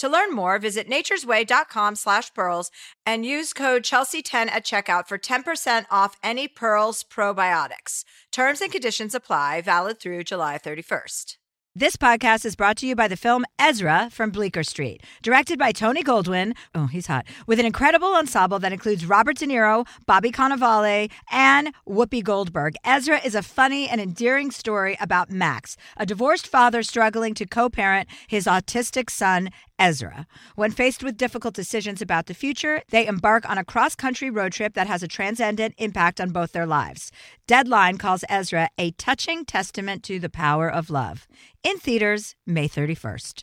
To learn more, visit naturesway.com slash pearls and use code Chelsea10 at checkout for 10% off any Pearls probiotics. Terms and conditions apply, valid through July 31st. This podcast is brought to you by the film Ezra from Bleecker Street, directed by Tony Goldwyn. Oh, he's hot. With an incredible ensemble that includes Robert De Niro, Bobby Cannavale, and Whoopi Goldberg. Ezra is a funny and endearing story about Max, a divorced father struggling to co parent his autistic son, Ezra. When faced with difficult decisions about the future, they embark on a cross country road trip that has a transcendent impact on both their lives. Deadline calls Ezra a touching testament to the power of love. In theaters, May 31st.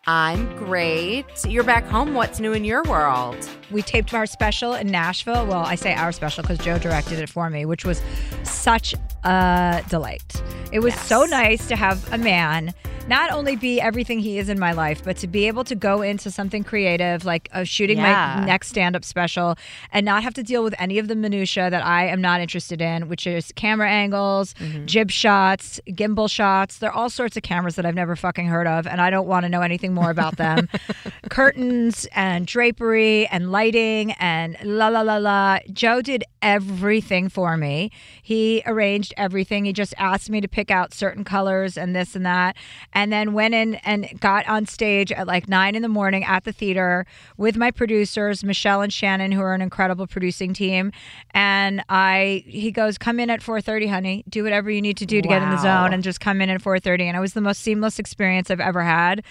I'm great. You're back home. What's new in your world? We taped our special in Nashville. Well, I say our special because Joe directed it for me, which was such a delight. It was Yes. so nice to have a man not only be everything he is in my life, but to be able to go into something creative like uh, shooting Yeah. my next stand up special and not have to deal with any of the minutia that I am not interested in, which is camera angles, Mm-hmm. jib shots, gimbal shots. There are all sorts of cameras that I've never fucking heard of, and I don't want to know anything more about them. Curtains and drapery and lighting and la la la la. Joe did everything for me. He arranged everything. He just asked me to pick out certain colors and this and that, and then went in and got on stage at like nine in the morning at the theater with my producers, Michelle and Shannon, who are an incredible producing team. And I, he goes, "Come in at 4:30, honey. Do whatever you need to do to get in the zone, and just come in at 4:30." And it was the most seamless experience I've ever had.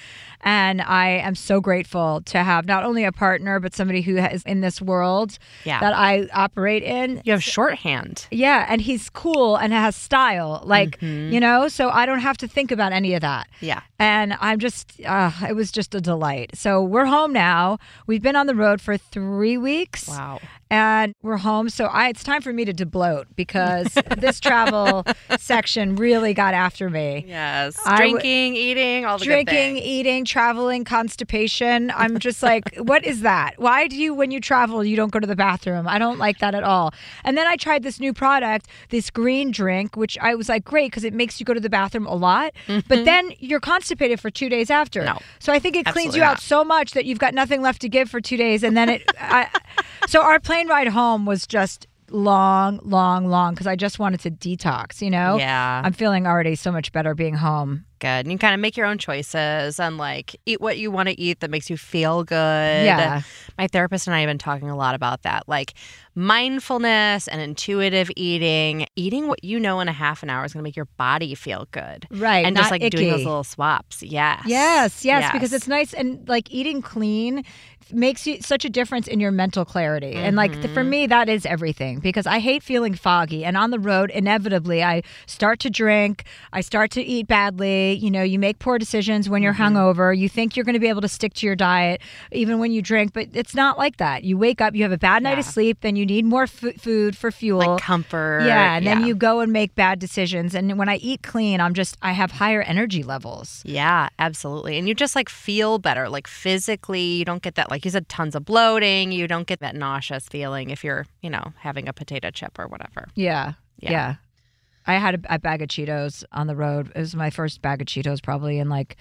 And I am so grateful to have not only a partner but somebody who is in this world Yeah. that I operate in. You have shorthand. Yeah, and he's cool and has style, like Mm-hmm. you know. So I don't have to think about any of that. Yeah. And I'm just, uh, it was just a delight. So we're home now. We've been on the road for three weeks. Wow. And we're home. So I, it's time for me to debloat because this travel section really got after me. Yes. I w- Drinking, eating, all the good Drinking, eating, traveling, constipation. I'm just like, what is that? Why do you, when you travel, you don't go to the bathroom? I don't like that at all. And then I tried this new product, this green drink, which I was like, great, because it makes you go to the bathroom a lot. But then you're constipated for two days after. Mm-hmm. No. So I think it cleans you out so much that you've got nothing left to give for two days. And then it, I, so our plane ride home was just long, long, long because I just wanted to detox, you know? Yeah. I'm feeling already so much better being home. good. And you kind of make your own choices and like eat what you want to eat that makes you feel good. Yeah. My therapist and I have been talking a lot about that. Like mindfulness and intuitive eating, eating what you know in a half an hour is going to make your body feel good. Right. And just like doing those little swaps. Yes. Yes, yes, because it's nice and like eating clean makes you such a difference in your mental clarity. And like th- for mm-hmm. me that is everything because I hate feeling foggy and on the road inevitably I start to drink, I start to eat badly, you know, you make poor decisions when you're mm-hmm. hungover, you think you're going to be able to stick to your diet even when you drink, but it's not like that. You wake up, you have a bad night of sleep, then you need more f- food for fuel. Like comfort. yeah, and then you go and make bad decisions. And when I eat clean, I'm just I have higher energy levels. Yeah, absolutely. And you just like feel better, like physically. You don't get that, like you said, tons of bloating. You don't get that nauseous feeling if you're, you know, having a potato chip or whatever. Yeah. Yeah. Yeah. I had a, a bag of Cheetos on the road. It was my first bag of Cheetos probably in like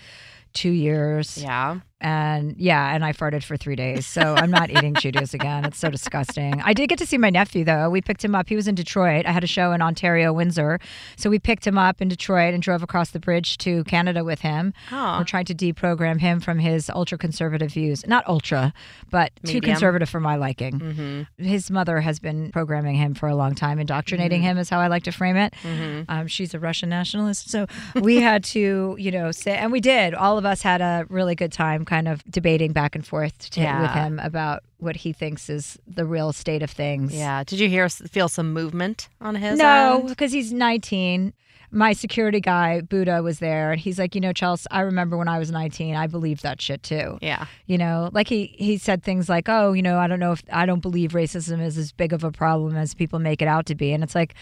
two years. Yeah. And yeah, and I farted for three days. So I'm not eating Cheetos again. It's so disgusting. I did get to see my nephew though. We picked him up. He was in Detroit. I had a show in Ontario, Windsor. So we picked him up in Detroit and drove across the bridge to Canada with him. Oh. We're trying to deprogram him from his ultra conservative views. Not ultra, but too conservative for my liking. Mm-hmm. His mother has been programming him for a long time, indoctrinating him is how I like to frame it. Mm-hmm. Um, she's a Russian nationalist, so we had to, you know, say, and we did. All of us had a really good time, kind of debating back and forth to, with him about what he thinks is the real state of things. Yeah. Did you hear feel some movement on his No, because he's 19. My security guy, Buddha, was there, and he's like, you know, Chelsea, I remember when I was 19, I believed that shit too. Yeah. You know, like he he said things like, "Oh, you know, I don't know if I don't believe racism is as big of a problem as people make it out to be." And it's like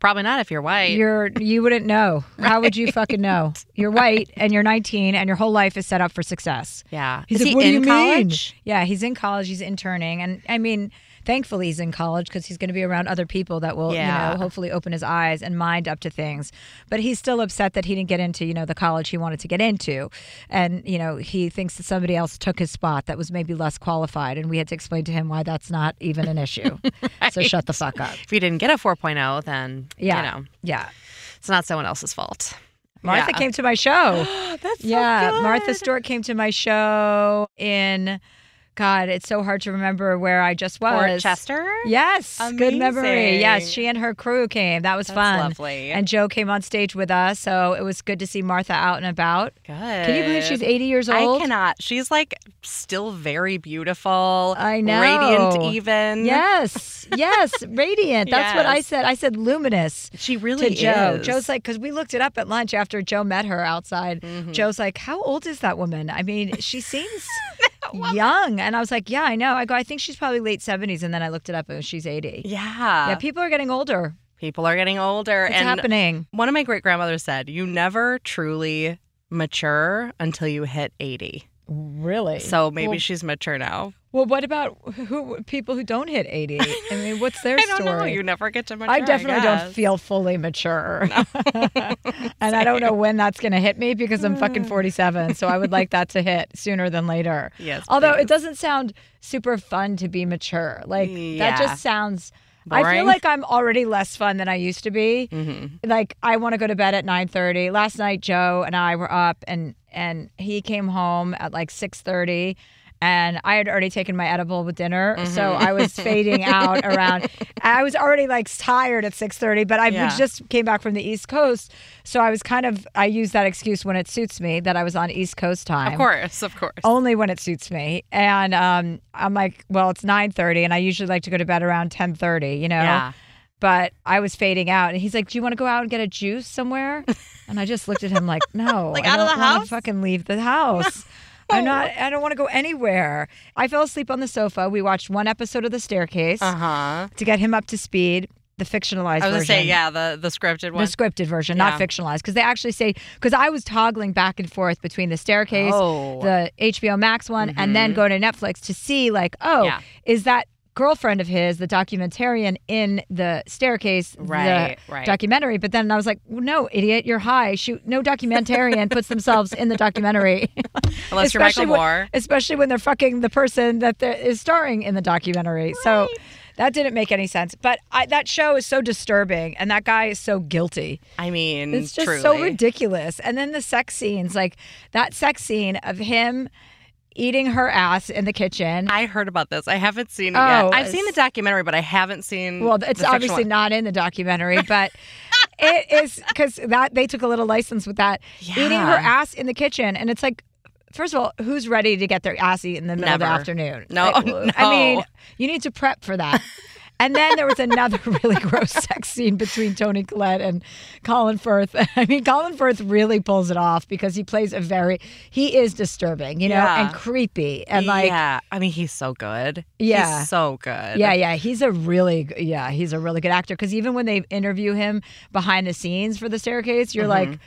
Probably not if you're white. you're you wouldn't know. How would you fucking know? You're white and you're 19 and your whole life is set up for success. yeah. He's Is like, he "What do in you mean?" college? Yeah, he's in college. He's interning, and I mean, thankfully he's in college because he's going to be around other people that will, you know, hopefully open his eyes and mind up to things. But he's still upset that he didn't get into, you know, the college he wanted to get into, and you know, he thinks that somebody else took his spot that was maybe less qualified, and we had to explain to him why that's not even an issue. So shut the fuck up. If you didn't get a 4.0, then, Yeah. you know, Yeah. it's not someone else's fault. Martha Yeah. came to my show. That's yeah, Martha Stewart came to my show in God, it's so hard to remember where I just was. Port Chester? Yes, good memory. Yes, she and her crew came. That was That's fun. lovely. And Joe came on stage with us, so it was good to see Martha out and about. Good. Can you believe she's 80 years old? I cannot. She's like still very beautiful. I know. Radiant, even. Yes, yes, radiant. That's what I said. I said luminous. She really to Joe. is. Joe's like, because we looked it up at lunch after Joe met her outside. Mm-hmm. Joe's like, how old is that woman? I mean, she seems young. And I was like, yeah, I know. I go, I think she's probably late 70s. And then I looked it up and she's 80. yeah. Yeah, people are getting older. People are getting older. It's and happening. one of my great grandmothers said, you never truly mature until you hit 80. Really? So maybe well, she's mature now. Well, what about who people who don't hit 80? I mean, what's their I don't story? know. You never get to mature. I definitely don't feel fully mature. and I don't know when that's going to hit me because I'm fucking 47. So I would like that to hit sooner than later. Yes, Although please. it doesn't sound super fun to be mature. Like that just sounds. I feel like I'm already less fun than I used to be. Mm-hmm. Like I want to go to bed at 9:30. Last night Joe and I were up and and he came home at like 6:30 and I had already taken my edible with dinner, so Mm-hmm. I was fading out around. I was already like tired at six thirty, but I Yeah. just came back from the East Coast, so I was kind of. I use that excuse when it suits me that I was on East Coast time. Of course, of course. Only when it suits me, and um, I'm like, well, it's nine thirty, and I usually like to go to bed around ten thirty. You know, Yeah. but I was fading out, and he's like, "Do you want to go out and get a juice somewhere?" And I just looked at him like, "No, Like, I out of don't the wanna house? fucking leave the house." I'm not. I don't want to go anywhere. I fell asleep on the sofa. We watched one episode of The Staircase Uh huh. to get him up to speed. The fictionalized version. I was version. say, yeah, the the scripted one. The scripted version, not fictionalized, because they actually say because I was toggling back and forth between the staircase, Oh. the HBO Max one, and then go to Netflix to see like, oh, Yeah. is that girlfriend of his, the documentarian in the staircase, Right, the right. documentary? But then I was like, no, idiot, you're high. Shoot, no documentarian puts themselves in the documentary, Unless you're Michael when- Moore. especially when they're fucking the person that is starring in the documentary. So. That didn't make any sense. But I, that show is so disturbing, and that guy is so guilty. I mean, It's just truly. so ridiculous. And then the sex scenes, like that sex scene of him eating her ass in the kitchen. I heard about this. I haven't seen it Oh, yet. I've seen the documentary, but I haven't seen. well, it's obviously one. not in the documentary, but it is because that they took a little license with that eating her ass in the kitchen, and it's like. First of all, who's ready to get their ass eaten in the middle of the afternoon? No, Like, I mean, you need to prep for that. And then there was another really gross sex scene between Toni Collette and Colin Firth. I mean, Colin Firth really pulls it off because he plays a very, he is disturbing, you know, Yeah. and creepy. And like, yeah, I mean, he's so good. Yeah. he's so good. yeah, yeah, he's a really, yeah, he's a really good actor. Because even when they interview him behind the scenes for the staircase, you're like,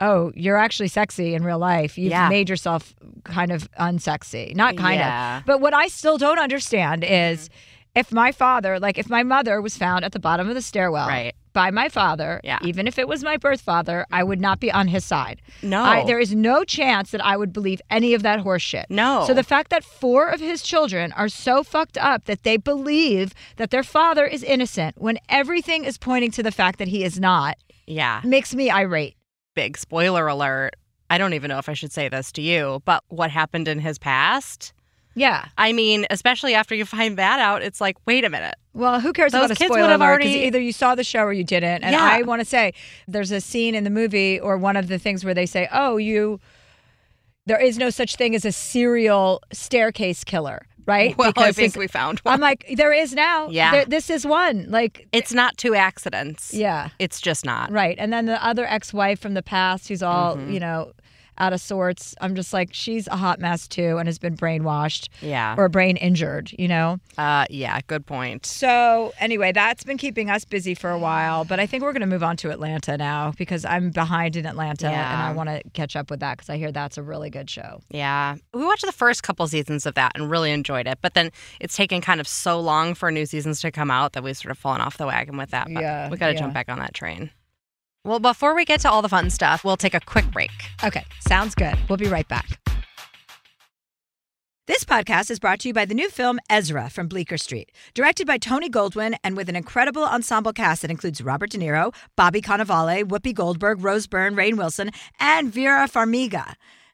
oh, you're actually sexy in real life. You've Mm-hmm. Yeah. made yourself kind of unsexy. Not kind Yeah. of. But what I still don't understand is Mm-hmm. If my father, like if my mother was found at the bottom of the stairwell Right. by my father, Yeah. even if it was my birth father, I would not be on his side. No. I, there is no chance that I would believe any of that horse shit. No. So the fact that four of his children are so fucked up that they believe that their father is innocent when everything is pointing to the fact that he is not yeah. makes me irate. Big spoiler alert. I don't even know if I should say this to you, but what happened in his past? Yeah. I mean, especially after you find that out, it's like, wait a minute. Well, who cares Those about a kids spoiler alert? Because already- either you saw the show or you didn't. And Yeah. I want to say, there's a scene in the movie or one of the things where they say, "Oh, you, there is no such thing as a serial staircase killer." Right? Well, I think we found one. I'm like, there is now. Yeah. There- this is one. Like, it's not two accidents. yeah. It's just not. Right. And then the other ex wife from the past who's all, Mm-hmm. you know, out of sorts. I'm just like, she's a hot mess too and has been brainwashed Yeah. or brain injured, you know? Uh, yeah. Good point. So, anyway, that's been keeping us busy for a while. But I think we're going to move on to Atlanta now because I'm behind in Atlanta and I want to catch up with that because I hear that's a really good show. Yeah. We watched the first couple seasons of that and really enjoyed it. But then it's taken kind of so long for new seasons to come out that we've sort of fallen off the wagon with that. But Yeah, we got to yeah. jump back on that train. Well, before we get to all the fun stuff, we'll take a quick break. Okay, sounds good. We'll be right back. This podcast is brought to you by the new film Ezra from Bleecker Street, directed by Tony Goldwyn and with an incredible ensemble cast that includes Robert De Niro, Bobby Cannavale, Whoopi Goldberg, Rose Byrne, Rainn Wilson, and Vera Farmiga.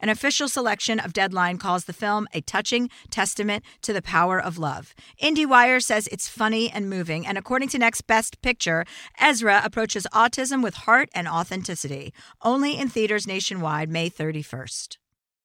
An official selection of Deadline calls the film a touching testament to the power of love. IndieWire says it's funny and moving, and according to Next Best Picture, Ezra approaches autism with heart and authenticity. Only in theaters nationwide, May 31st.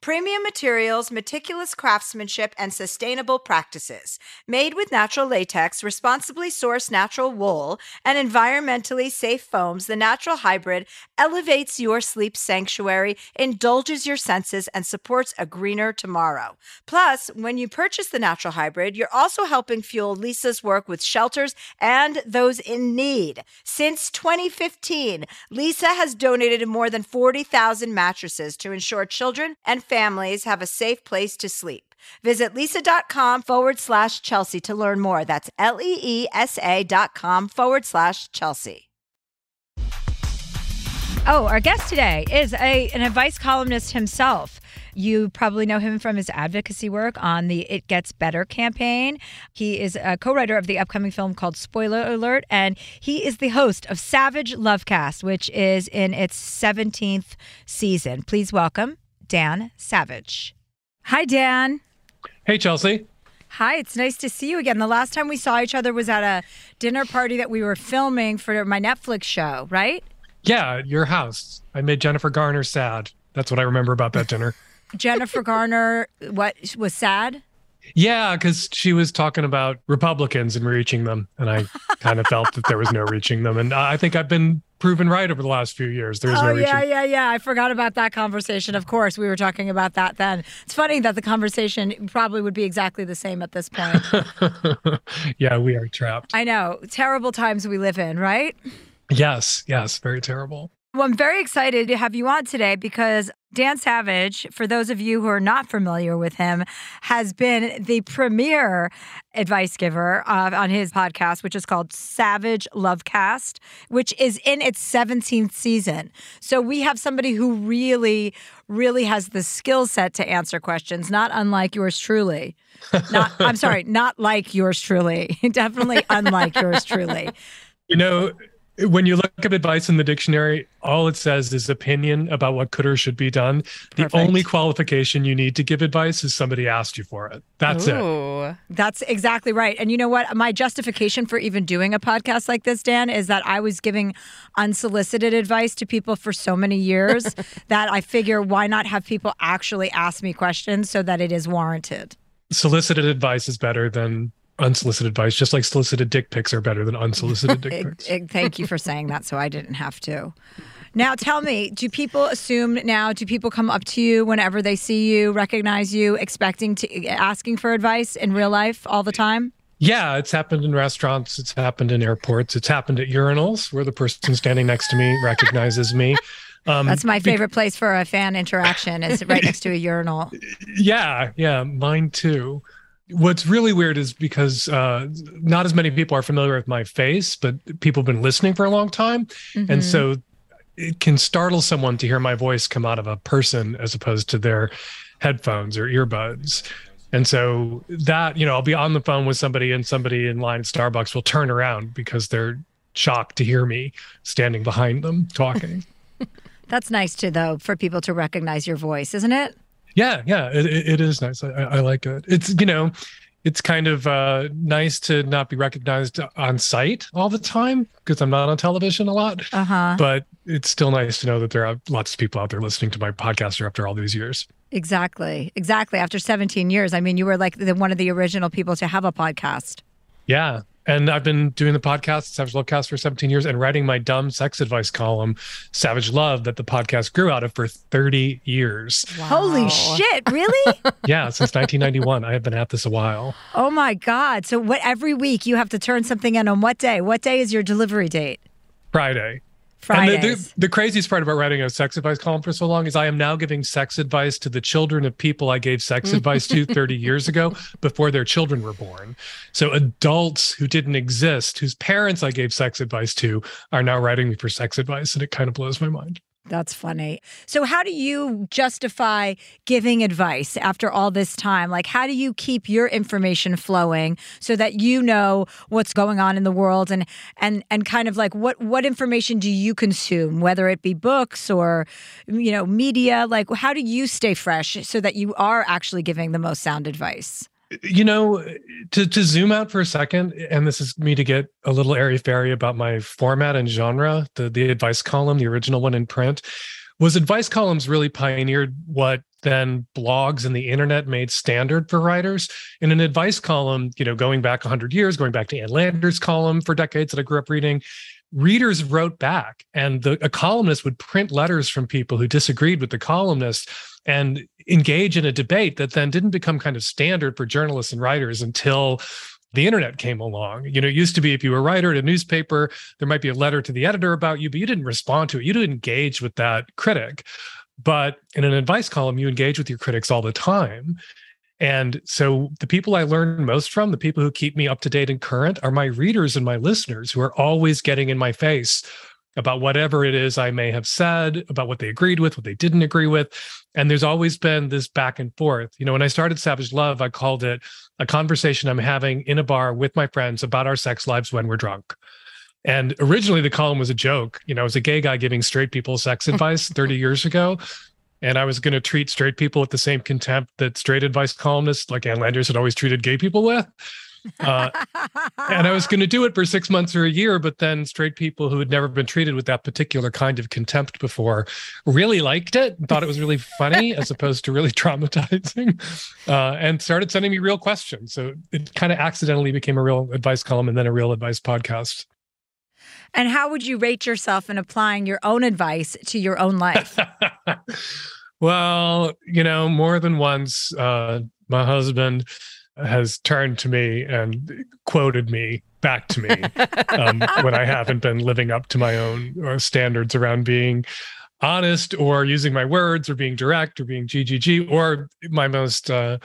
premium materials, meticulous craftsmanship, and sustainable practices. Made with natural latex, responsibly sourced natural wool, and environmentally safe foams, the Natural Hybrid elevates your sleep sanctuary, indulges your senses, and supports a greener tomorrow. Plus, when you purchase the Natural Hybrid, you're also helping fuel Leesa's work with shelters and those in need. Since 2015, Lisa has donated more than 40,000 mattresses to ensure children and families have a safe place to sleep. Visit leesa.com forward slash Chelsea to learn more. That's L E E S A dot com forward slash Chelsea. Oh, our guest today is a, an advice columnist himself. You probably know him from his advocacy work on the It Gets Better campaign. He is a co writer of the upcoming film called Spoiler Alert, and he is the host of Savage Lovecast, which is in its 17th season. Please welcome Dan Savage. Hi, Dan. Hey, Chelsea. Hi, it's nice to see you again. The last time we saw each other was at a dinner party that we were filming for my Netflix show, right? Yeah, at your house. I made Jennifer Garner sad. That's what I remember about that dinner. Jennifer Garner, what was sad? Yeah, because she was talking about Republicans and reaching them. And I kind of felt that there was no reaching them. And I think I've been proven right over the last few years. There's oh, no yeah, yeah, yeah. I forgot about that conversation. Of course, we were talking about that then. It's funny that the conversation probably would be exactly the same at this point. yeah, we are trapped. I know. Terrible times we live in, right? Yes, yes, very terrible. Well, I'm very excited to have you on today because Dan Savage, for those of you who are not familiar with him, has been the premier advice giver uh, on his podcast, which is called Savage Lovecast, which is in its 17th season. So we have somebody who really, really has the skill set to answer questions, not unlike yours truly. Not, I'm sorry, not like yours truly. Definitely unlike yours truly. You know, when you look up advice in the dictionary, all it says is opinion about what could or should be done. The only qualification you need to give advice is somebody asked you for it. That's Ooh. it. That's exactly right. And you know what? My justification for even doing a podcast like this, Dan, is that I was giving unsolicited advice to people for so many years that I figure why not have people actually ask me questions so that it is warranted. Solicited advice is better than unsolicited advice, just like solicited dick pics are better than unsolicited dick pics. Thank you for saying that so I didn't have to. Now tell me, do people assume now, do people come up to you whenever they see you, recognize you, expecting to asking for advice in real life all the time? Yeah, it's happened in restaurants, it's happened in airports, it's happened at urinals where the person standing next to me recognizes me. Um, That's my favorite place for a fan interaction is right next to a urinal. Yeah, yeah, mine too. What's really weird is because uh, not as many people are familiar with my face, but people have been listening for a long time. Mm-hmm. And so it can startle someone to hear my voice come out of a person as opposed to their headphones or earbuds. And so that, you know, I'll be on the phone with somebody and somebody in line at Starbucks will turn around because they're shocked to hear me standing behind them talking. That's nice too, though, for people to recognize your voice, isn't it? Yeah, yeah, it, it is nice. I, I like it. It's you know, it's kind of uh, nice to not be recognized on sight all the time because I'm not on television a lot. Uh-huh. But it's still nice to know that there are lots of people out there listening to my podcast after all these years. Exactly, exactly. After 17 years, I mean, you were like the, one of the original people to have a podcast. Yeah, And I've been doing the podcast, Savage Lovecast, for 17 years and writing my dumb sex advice column, Savage Love, that the podcast grew out of for 30 years. Wow. Holy shit, really? yeah, since 1991. I have been at this a while. Oh my God. So what every week you have to turn something in on what day? What day is your delivery date? Friday. Fridays. And the, the, the, craziest part about writing a sex advice column for so long is I am now giving sex advice to the children of people I gave sex advice to 30 years ago before their children were born. So adults who didn't exist, whose parents I gave sex advice to, are now writing me for sex advice. And it kind of blows my mind. That's funny. So, how do you justify giving advice after all this time? Like, how do you keep your information flowing so that you know what's going on in the world and and and kind of like what what information do you consume, whether it be books or you know media? Like, how do you stay fresh so that you are actually giving the most sound advice? You know to to zoom out for a second and this is me to get a little airy fairy about my format and genre the the advice column the original one in print. Was advice columns really pioneered what then blogs and the internet made standard for writers? In an advice column you know going back 100 years going back to ann landers column for decades that i grew up reading readers wrote back and the, a columnist would print letters from people who disagreed with the columnist and engage in a debate that then didn't become kind of standard for journalists and writers until the internet came along. You know, it used to be if you were a writer at a newspaper, there might be a letter to the editor about you, but you didn't respond to it. You didn't engage with that critic. But in an advice column, you engage with your critics all the time. And so the people I learn most from, the people who keep me up to date and current, are my readers and my listeners who are always getting in my face about whatever it is I may have said, about what they agreed with, what they didn't agree with. And there's always been this back and forth. You know, when I started Savage Love, I called it a conversation I'm having in a bar with my friends about our sex lives when we're drunk. And originally the column was a joke. You know, I was a gay guy giving straight people sex advice 30 years ago. And I was going to treat straight people with the same contempt that straight advice columnists like Ann Landers had always treated gay people with. Uh, and I was going to do it for six months or a year, but then straight people who had never been treated with that particular kind of contempt before really liked it, thought it was really funny as opposed to really traumatizing, uh, and started sending me real questions. So it kind of accidentally became a real advice column and then a real advice podcast. And how would you rate yourself in applying your own advice to your own life? well, you know, more than once, uh, my husband has turned to me and quoted me back to me um, when I haven't been living up to my own uh, standards around being honest or using my words or being direct or being GGG or my most, uh,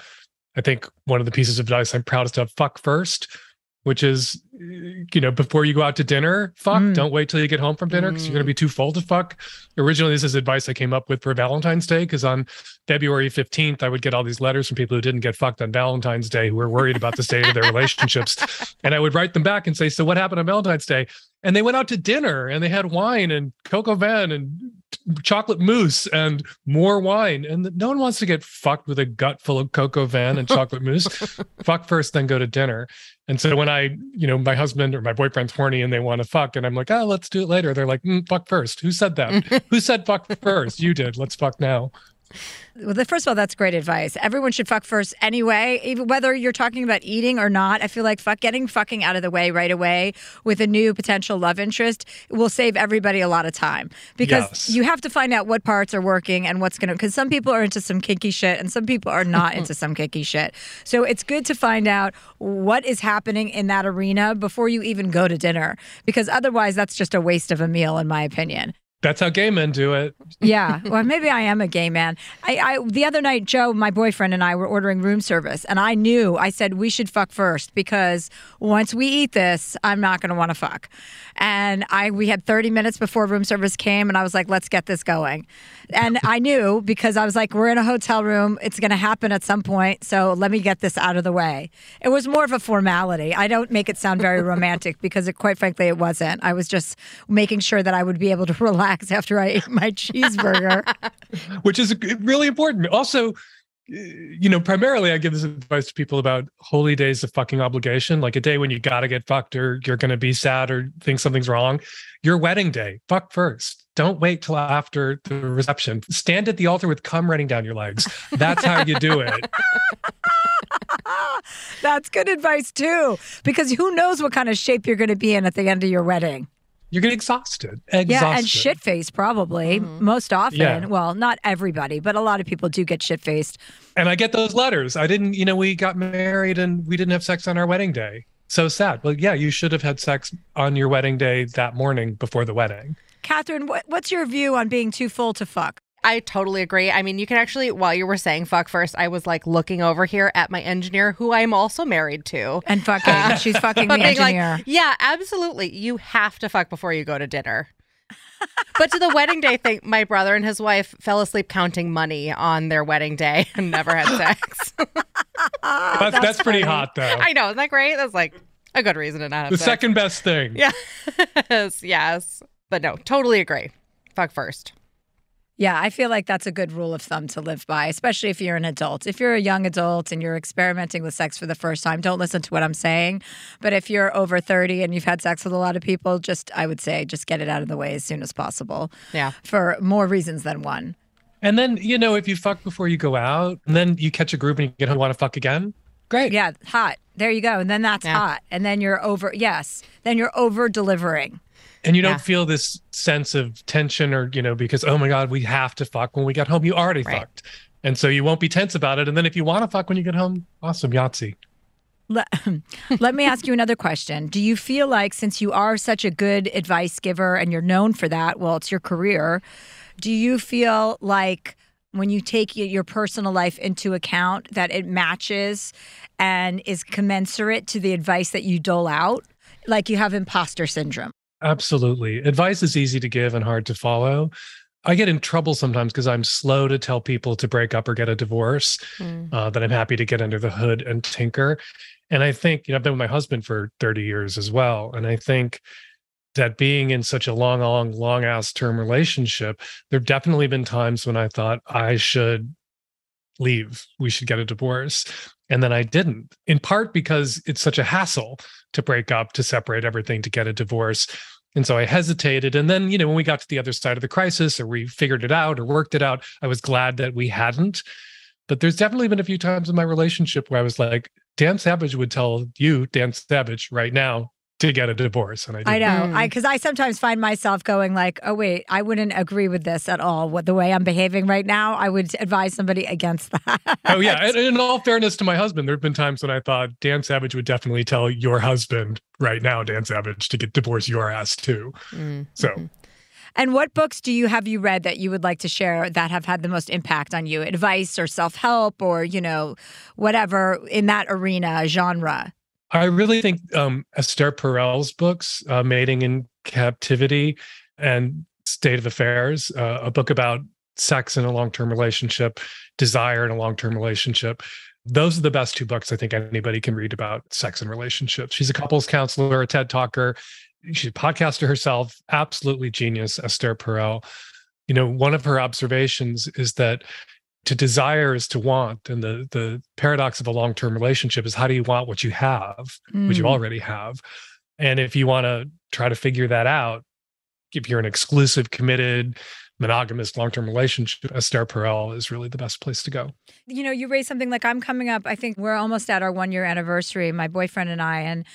I think one of the pieces of advice I'm proudest of, fuck first which is you know before you go out to dinner fuck mm. don't wait till you get home from dinner because mm. you're going to be too full to fuck originally this is advice i came up with for valentine's day because on february 15th i would get all these letters from people who didn't get fucked on valentine's day who were worried about the state of their relationships and i would write them back and say so what happened on valentine's day and they went out to dinner and they had wine and coq au vin and chocolate mousse and more wine. And no one wants to get fucked with a gut full of coq au vin and chocolate mousse. fuck first, then go to dinner. And so when I, you know, my husband or my boyfriend's horny and they want to fuck, and I'm like, oh, let's do it later. They're like, mm, fuck first. Who said that? Who said fuck first? You did. Let's fuck now. Well, first of all, that's great advice. Everyone should fuck first anyway, even whether you're talking about eating or not. I feel like fuck getting fucking out of the way right away with a new potential love interest will save everybody a lot of time because yes. you have to find out what parts are working and what's going to. Because some people are into some kinky shit and some people are not into some kinky shit. So it's good to find out what is happening in that arena before you even go to dinner because otherwise that's just a waste of a meal, in my opinion. That's how gay men do it. yeah. Well, maybe I am a gay man. I, I the other night, Joe, my boyfriend, and I were ordering room service, and I knew I said we should fuck first because once we eat this, I'm not going to want to fuck. And I we had 30 minutes before room service came, and I was like, let's get this going. And I knew because I was like, we're in a hotel room, it's going to happen at some point, so let me get this out of the way. It was more of a formality. I don't make it sound very romantic because, it, quite frankly, it wasn't. I was just making sure that I would be able to relax after I ate my cheeseburger. Which is really important. Also, you know, primarily I give this advice to people about holy days of fucking obligation, like a day when you gotta get fucked or you're gonna be sad or think something's wrong. Your wedding day, fuck first. Don't wait till after the reception. Stand at the altar with cum running down your legs. That's how you do it. That's good advice too, because who knows what kind of shape you're going to be in at the end of your wedding. You're getting exhausted. exhausted. Yeah, and shit faced probably mm-hmm. most often. Yeah. Well, not everybody, but a lot of people do get shit faced. And I get those letters. I didn't, you know, we got married and we didn't have sex on our wedding day. So sad. Well, yeah, you should have had sex on your wedding day that morning before the wedding. Catherine, what, what's your view on being too full to fuck? I totally agree. I mean, you can actually, while you were saying fuck first, I was like looking over here at my engineer, who I'm also married to. And fucking, she's fucking the Being like, engineer. yeah, absolutely. You have to fuck before you go to dinner. but to the wedding day thing, my brother and his wife fell asleep counting money on their wedding day and never had sex. That's, that's, pretty hot, though. I know, isn't that great? That's like a good reason to not have the sex. second best thing. Yes, yes. But no, totally agree. Fuck first. Yeah, I feel like that's a good rule of thumb to live by, especially if you're an adult. If you're a young adult and you're experimenting with sex for the first time, don't listen to what I'm saying. But if you're over 30 and you've had sex with a lot of people, just I would say just get it out of the way as soon as possible. Yeah. For more reasons than one. And then, you know, if you fuck before you go out and then you catch a group and you get home, want to fuck again, great. Yeah, hot. There you go. And then that's Yeah. hot. And then you're over yes. Then you're over delivering. And you don't feel this sense of tension or, you know, because, oh my God, we have to fuck when we get home. You already Right. fucked. And so you won't be tense about it. And then if you want to fuck when you get home, awesome, Yahtzee. Let, let me ask you another question. Do you feel like, since you are such a good advice giver and you're known for that, well, it's your career, do you feel like when you take your personal life into account that it matches and is commensurate to the advice that you dole out? Like you have imposter syndrome. Absolutely. Advice is easy to give and hard to follow. I get in trouble sometimes because I'm slow to tell people to break up or get a divorce, uh, that I'm happy to get under the hood and tinker. And I think, you know, I've been with my husband for 30 years as well. And I think that being in such a long, long, long ass term relationship, there have definitely been times when I thought I should leave, we should get a divorce. And then I didn't, in part because it's such a hassle to break up, to separate everything, to get a divorce. And so I hesitated. And then, you know, when we got to the other side of the crisis or we figured it out or worked it out, I was glad that we hadn't. But there's definitely been a few times in my relationship where I was like, Dan Savage would tell you, Dan Savage, right now to get a divorce. And I I didn't. know. I because I sometimes find myself going like, "Oh wait, I wouldn't agree with this at all. What the way I'm behaving right now, I would advise somebody against that." Oh yeah, and in all fairness to my husband, there have been times when I thought Dan Savage would definitely tell your husband right now, Dan Savage, to get divorce your ass too. Mm. So And what books do you have you read that you would like to share that have had the most impact on you? Advice or self help or, you know, whatever in that arena, genre. I really think um, Esther Perel's books, uh, Mating in Captivity and State of Affairs, uh, a book about sex in a long term relationship, desire in a long term relationship. Those are the best two books I think anybody can read about sex and relationships. She's a couples counselor, a TED talker. She's a podcaster herself, absolutely genius, Esther Perel. You know, one of her observations is that to desire is to want and the the paradox of a long-term relationship is how do you want what you have which you Mm. already have and if you want to try to figure that out if you're an exclusive committed monogamous long-term relationship esther perel is really the best place to go you know, you raised something like I'm coming up. I think we're almost at our one year anniversary, my boyfriend and I, and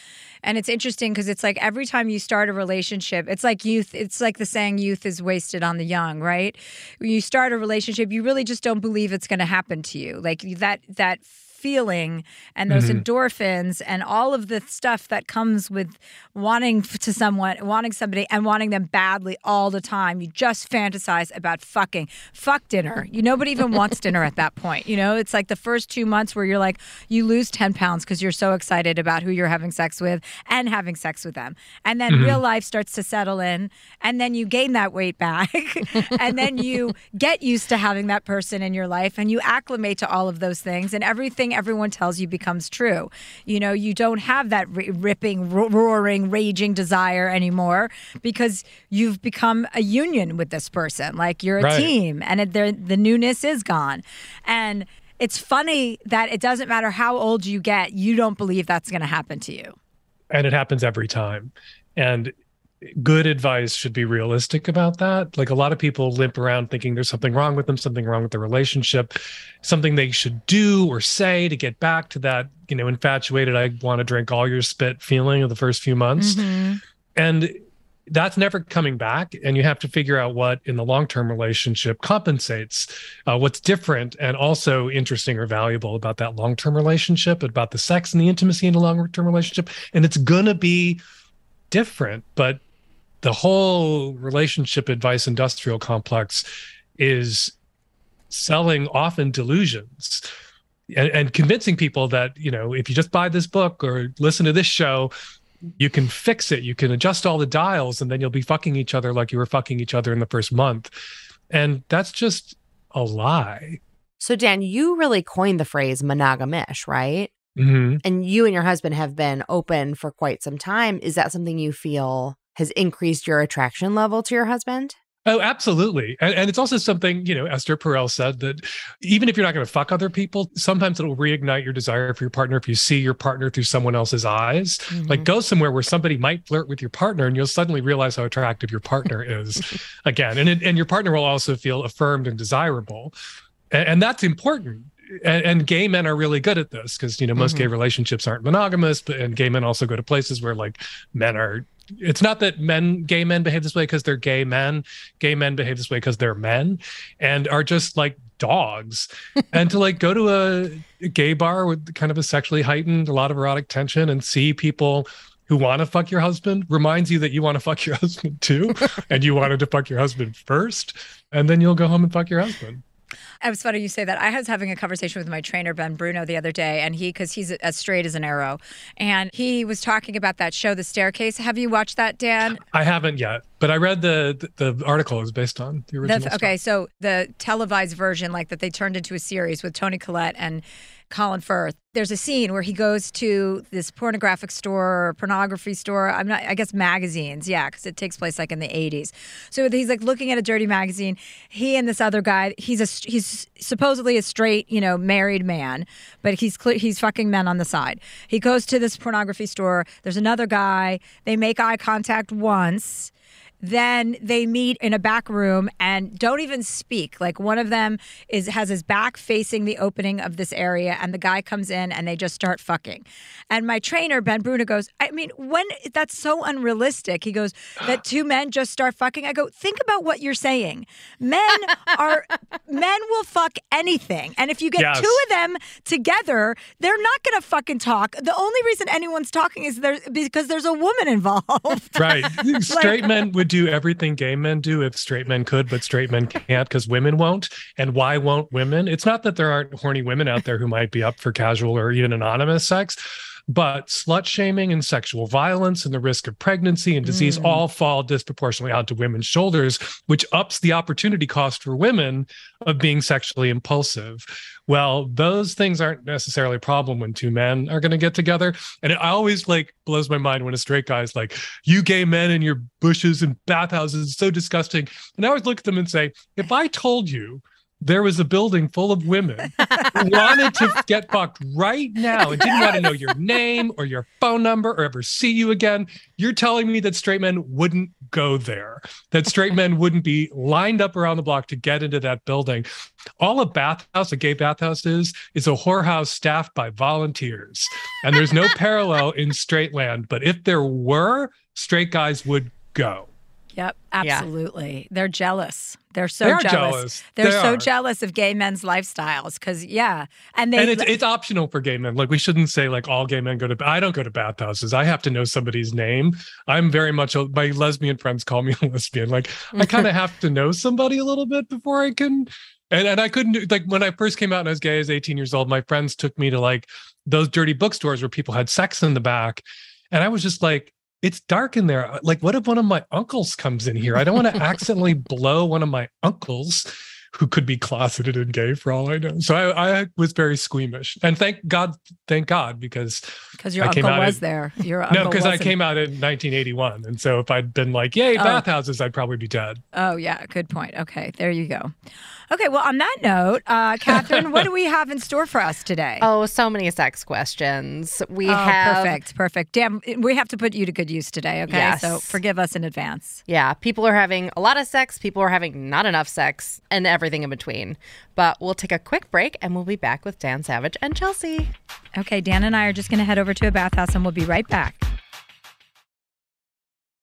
and it's interesting because it's like every time you start a relationship, it's like youth. It's like the saying, "Youth is wasted on the young." Right? When you start a relationship, you really just don't believe it's going to happen to you. Like that that feeling and those Mhm. endorphins and all of the stuff that comes with wanting to someone wanting somebody and wanting them badly all the time you just fantasize about fucking fuck dinner you nobody even wants dinner at that point you know it's like the first two months where you're like you lose 10 pounds because you're so excited about who you're having sex with and having sex with them and then Mhm. real life starts to settle in and then you gain that weight back and then you get used to having that person in your life and you acclimate to all of those things and everything everyone tells you becomes true. You know you don't have that ri ripping ro- roaring raging desire anymore because you've become a union with this person like you're a Right. team and it, the newness is gone. And it's funny that it doesn't matter how old you get you don't believe that's going to happen to you. And it happens every time. And good advice should be realistic about that. Like a lot of people limp around thinking there's something wrong with them, something wrong with the relationship, something they should do or say to get back to that, you know, infatuated, I want to drink all your spit feeling of the first few months. Mm-hmm. And that's never coming back. And you have to figure out what in the long term relationship compensates, uh, what's different and also interesting or valuable about that long term relationship, about the sex and the intimacy in a long term relationship. And it's going to be different, but the whole relationship advice industrial complex is selling often delusions and, and, convincing people that you know if you just buy this book or listen to this show you can fix it. You can adjust all the dials and then you'll be fucking each other like you were fucking each other in the first month. And that's just a lie. So dan you really coined the phrase monogamish right? Mm-hmm. and you and your husband have been open for quite some time. Is that something you feel has increased your attraction level to your husband? Oh, absolutely. And, and, it's also something, you know, Esther Perel said that even if you're not going to fuck other people, sometimes it'll reignite your desire for your partner if you see your partner through someone else's eyes. Mm-hmm. Like go somewhere where somebody might flirt with your partner and you'll suddenly realize how attractive your partner is again. And, it, and your partner will also feel affirmed and desirable. And, and that's important. And, and, gay men are really good at this because you know most mm-hmm. gay relationships aren't monogamous, but and gay men also go to places where like men are it's not that men gay men behave this way because they're gay men. Gay men behave this way because they're men and are just like dogs. And to like go to a, a gay bar with kind of a sexually heightened a lot of erotic tension and see people who want to fuck your husband reminds you that you want to fuck your husband too and you wanted to fuck your husband first and then you'll go home and fuck your husband it was funny you say that. I was having a conversation with my trainer Ben Bruno the other day, and he because he's as straight as an arrow, and he was talking about that show, The Staircase. Have you watched that, Dan? I haven't yet, but I read the the, the article is based on the original. The, okay, so the televised version, like that they turned into a series with Toni Collette and Colin Firth. There's a scene where he goes to this pornographic store or pornography store. I'm not, I guess magazines, yeah, because it takes place like in the 80s. So he's like looking at a dirty magazine. He and this other guy, he's a he's supposedly a straight, you know, married man, but he's he's fucking men on the side. He goes to this pornography store. There's another guy. They make eye contact once then they meet in a back room and don't even speak. Like one of them is has his back facing the opening of this area, and the guy comes in and they just start fucking. And my trainer Ben Bruno goes, I mean, when that's so unrealistic. He goes that two men just start fucking. I go, think about what you're saying. Men are men will fuck anything, and if you get yes. two of them together, they're not gonna fucking talk. The only reason anyone's talking is there because there's a woman involved. Right, straight like, men would do everything gay men do if straight men could, but straight men can't because women won't. And why won't women? It's not that there aren't horny women out there who might be up for casual or even anonymous sex, but slut shaming and sexual violence and the risk of pregnancy and disease mm. all fall disproportionately onto women's shoulders, which ups the opportunity cost for women of being sexually impulsive. Well, those things aren't necessarily a problem when two men are going to get together. And it always like blows my mind when a straight guy is like, "You gay men in your bushes and bathhouses, is so disgusting." And I always look at them and say, "If I told you." There was a building full of women who wanted to get fucked right now and didn't want to know your name or your phone number or ever see you again. You're telling me that straight men wouldn't go there, that straight men wouldn't be lined up around the block to get into that building. All a bathhouse, a gay bathhouse is, is a whorehouse staffed by volunteers. And there's no parallel in straight land. But if there were, straight guys would go. Yep, absolutely. Yeah. They're jealous. They're so they jealous. jealous. They're they so are. jealous of gay men's lifestyles because yeah, and they and it's, it's optional for gay men. Like we shouldn't say like all gay men go to. I don't go to bathhouses. I have to know somebody's name. I'm very much a, my lesbian friends call me a lesbian. Like I mm-hmm. kind of have to know somebody a little bit before I can. And and I couldn't like when I first came out and I was gay as 18 years old. My friends took me to like those dirty bookstores where people had sex in the back, and I was just like it's dark in there. Uh, like, what if one of my uncles comes in here? I don't want to accidentally blow one of my uncles. who could be closeted and gay for all I know. So I, I was very squeamish, and thank God, thank God, because Because your I uncle was in- there. Your uncle. no, because I came out in 1981, and so if I'd been like, "Yay, Oh. bathhouses," I'd probably be dead. Oh, yeah. Good point. Okay. There you go. Okay. Well, on that note, uh, Catherine, what do we have in store for us today? Oh, so many sex questions. We Oh, have perfect. Perfect. Damn. We have to put you to good use today. Okay. Yes. So forgive us in advance. Yeah, people are having a lot of sex, people are having not enough sex, and everything in between. But we'll take a quick break and we'll be back with Dan Savage and Chelsea. Okay. Dan and I are just going to head over to a bathhouse and we'll be right back.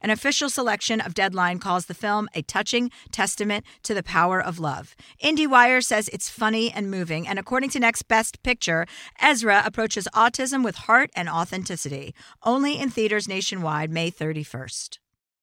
An official selection of Deadline calls the film a touching testament to the power of love. IndieWire says it's funny and moving, and according to Next Best Picture, Ezra approaches autism with heart and authenticity. Only in theaters nationwide, May 31st.